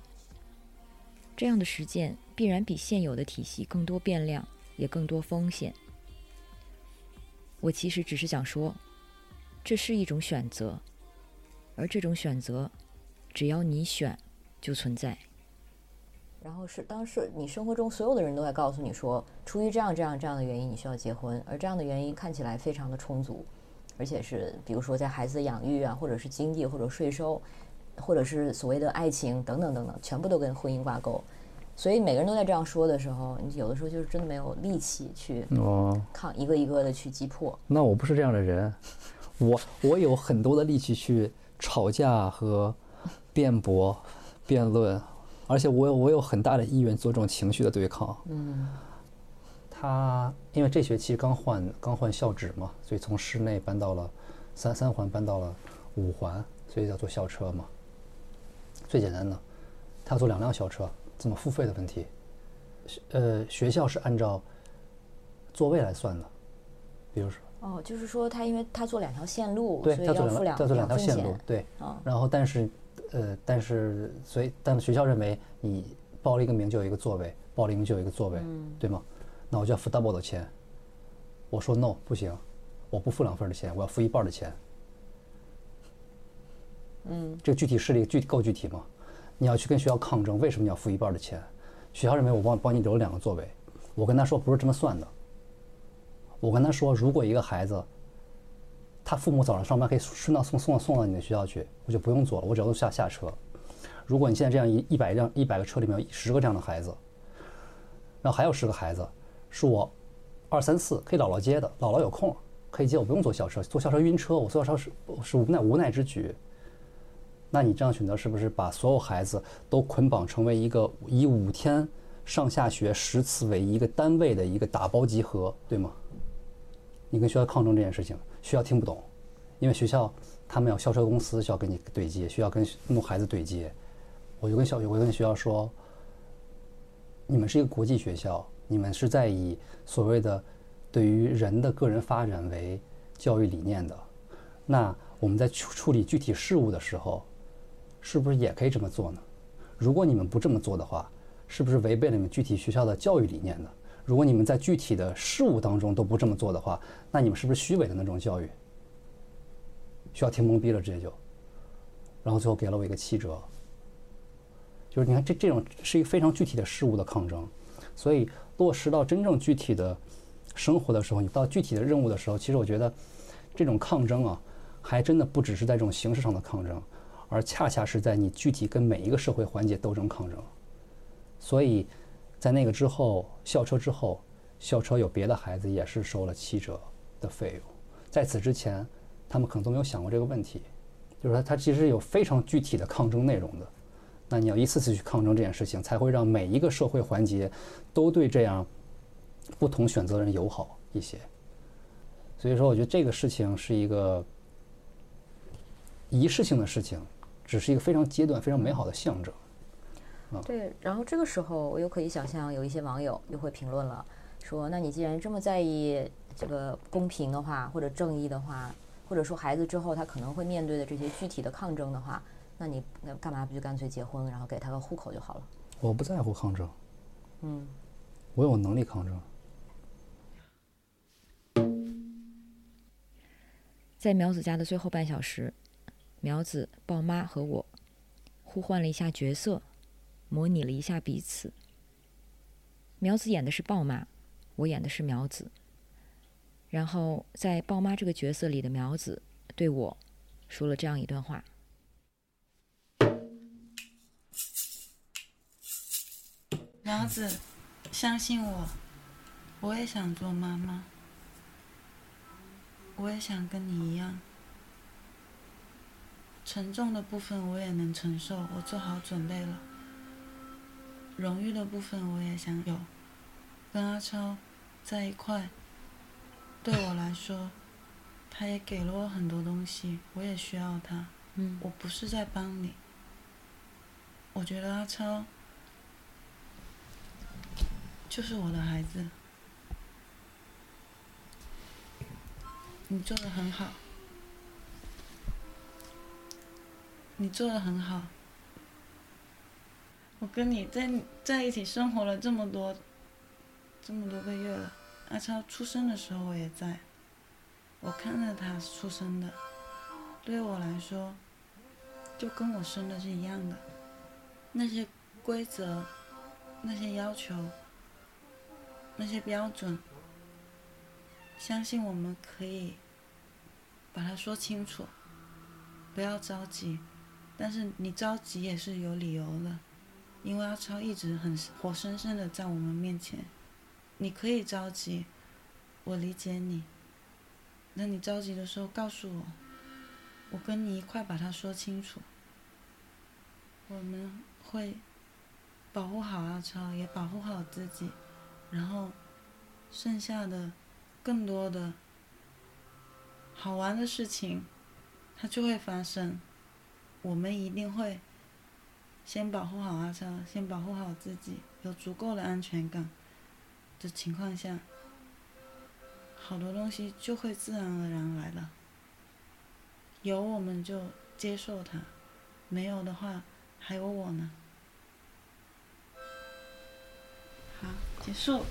A: 这样的实践必然比现有的体系更多变量，也更多风险。我其实只是想说，这是一种选择，而这种选择，只要你选，就存在。然后是当时你生活中所有的人都在告诉你说，出于这样这样这样的原因，你需要结婚，而这样的原因看起来非常的充足，而且是比如说在孩子的养育啊，或者是经济或者税收，或者是所谓的爱情等等等等，全部都跟婚姻挂钩。所以每个人都在这样说的时候，你有的时候就是真的没有力气去
D: 哦，
A: 抗一个一个的去击破。
D: 那我不是这样的人，我我有很多的力气去吵架和辩驳、辩论，而且我有我有很大的意愿做这种情绪的对抗。
A: 嗯
D: 他因为这学期刚换刚换校址嘛，所以从室内搬到了三三环，搬到了五环，所以要坐校车嘛。最简单的，他要坐两辆校车，怎么付费的问题？呃，学校是按照座位来算的，比如说，
A: 哦，就是说他因为他做两条线路，
D: 对，
A: 所以
D: 他坐
A: 要付两
D: 条，。线路对。
A: 哦
D: 然后但是，呃，但是所以，但学校认为你报了一个名就有一个座位，报了一个名就有一个座位，对吗？那我就要付 double 的钱。我说 no 不行，我不付两份儿的钱，我要付一半儿的钱。
A: 嗯，
D: 这个具体事例具够具体吗？你要去跟学校抗争，为什么你要付一半的钱？学校认为我帮帮你留了两个座位，我跟他说不是这么算的。我跟他说，如果一个孩子，他父母早上上班可以顺道送送送到你的学校去，我就不用坐了，我只要下下车。如果你现在这样一一百辆一百个车里面有十个这样的孩子，然后还有十个孩子，是我二三四可以姥姥接的，姥姥有空可以接，我不用坐校车，坐校车晕车，我坐校车是是无奈无奈之举。那你这样选择是不是把所有孩子都捆绑成为一个以五天上下学十次为一个单位的一个打包集合，对吗？你跟学校抗争这件事情，学校听不懂，因为学校他们要校车公司需要跟你对接，需要跟弄孩子对接。我就跟校我就跟学校说，你们是一个国际学校，你们是在以所谓的对于人的个人发展为教育理念的，那我们在处处理具体事务的时候，是不是也可以这么做呢？如果你们不这么做的话，是不是违背了你们具体学校的教育理念呢？如果你们在具体的事务当中都不这么做的话，那你们是不是虚伪的那种教育？学校听懵逼了，直接就，然后最后给了我一个七折。就是你看，这这种是一个非常具体的事物的抗争，所以落实到真正具体的生活的时候，你到具体的任务的时候，其实我觉得这种抗争啊，还真的不只是在这种形式上的抗争，而恰恰是在你具体跟每一个社会环节斗争抗争。所以在那个之后，校车之后，校车有别的孩子也是收了七折的费用。在此之前，他们可能都没有想过这个问题，就是说它其实有非常具体的抗争内容的。那你要一次次去抗争这件事情，才会让每一个社会环节都对这样不同选择的人友好一些。所以说，我觉得这个事情是一个仪式性的事情，只是一个非常阶段、非常美好的象征。
A: 对，然后这个时候我又可以想象，有一些网友又会评论了，说：“那你既然这么在意这个公平的话，或者正义的话，或者说孩子之后他可能会面对的这些具体的抗争的话，那你那干嘛不就干脆结婚，然后给他个户口就好了？”
D: 我不在乎抗争，
A: 嗯，
D: 我有能力抗争。
A: 在苗子家的最后半小时，苗子、豹妈和我互换了一下角色，模拟了一下彼此。苗子演的是豹妈，我演的是苗子。然后在豹妈这个角色里的苗子对我说了这样一段话：
E: 苗子，相信我，我也想做妈妈，我也想跟你一样。沉重的部分我也能承受，我做好准备了。荣誉的部分我也想有，跟阿超在一块，对我来说，他也给了我很多东西，我也需要他。
A: 嗯
E: 我不是在帮你，我觉得阿超就是我的孩子，你做的很好，你做的很好。我跟你在在一起生活了这么多这么多个月了，阿超出生的时候我也在，我看着他出生的，对我来说，就跟我生的是一样的，那些规则，那些要求，那些标准，相信我们可以把它说清楚，不要着急，但是你着急也是有理由的，因为阿超一直很活生生的在我们面前。你可以着急，我理解你。那你着急的时候告诉我，我跟你一块把它说清楚。我们会保护好阿超，也保护好自己，然后剩下的更多的好玩的事情，它就会发生。我们一定会先保护好阿超，先保护好自己，有足够的安全感的情况下，好多东西就会自然而然来了。有我们就接受它，没有的话。还有我呢。好，结束。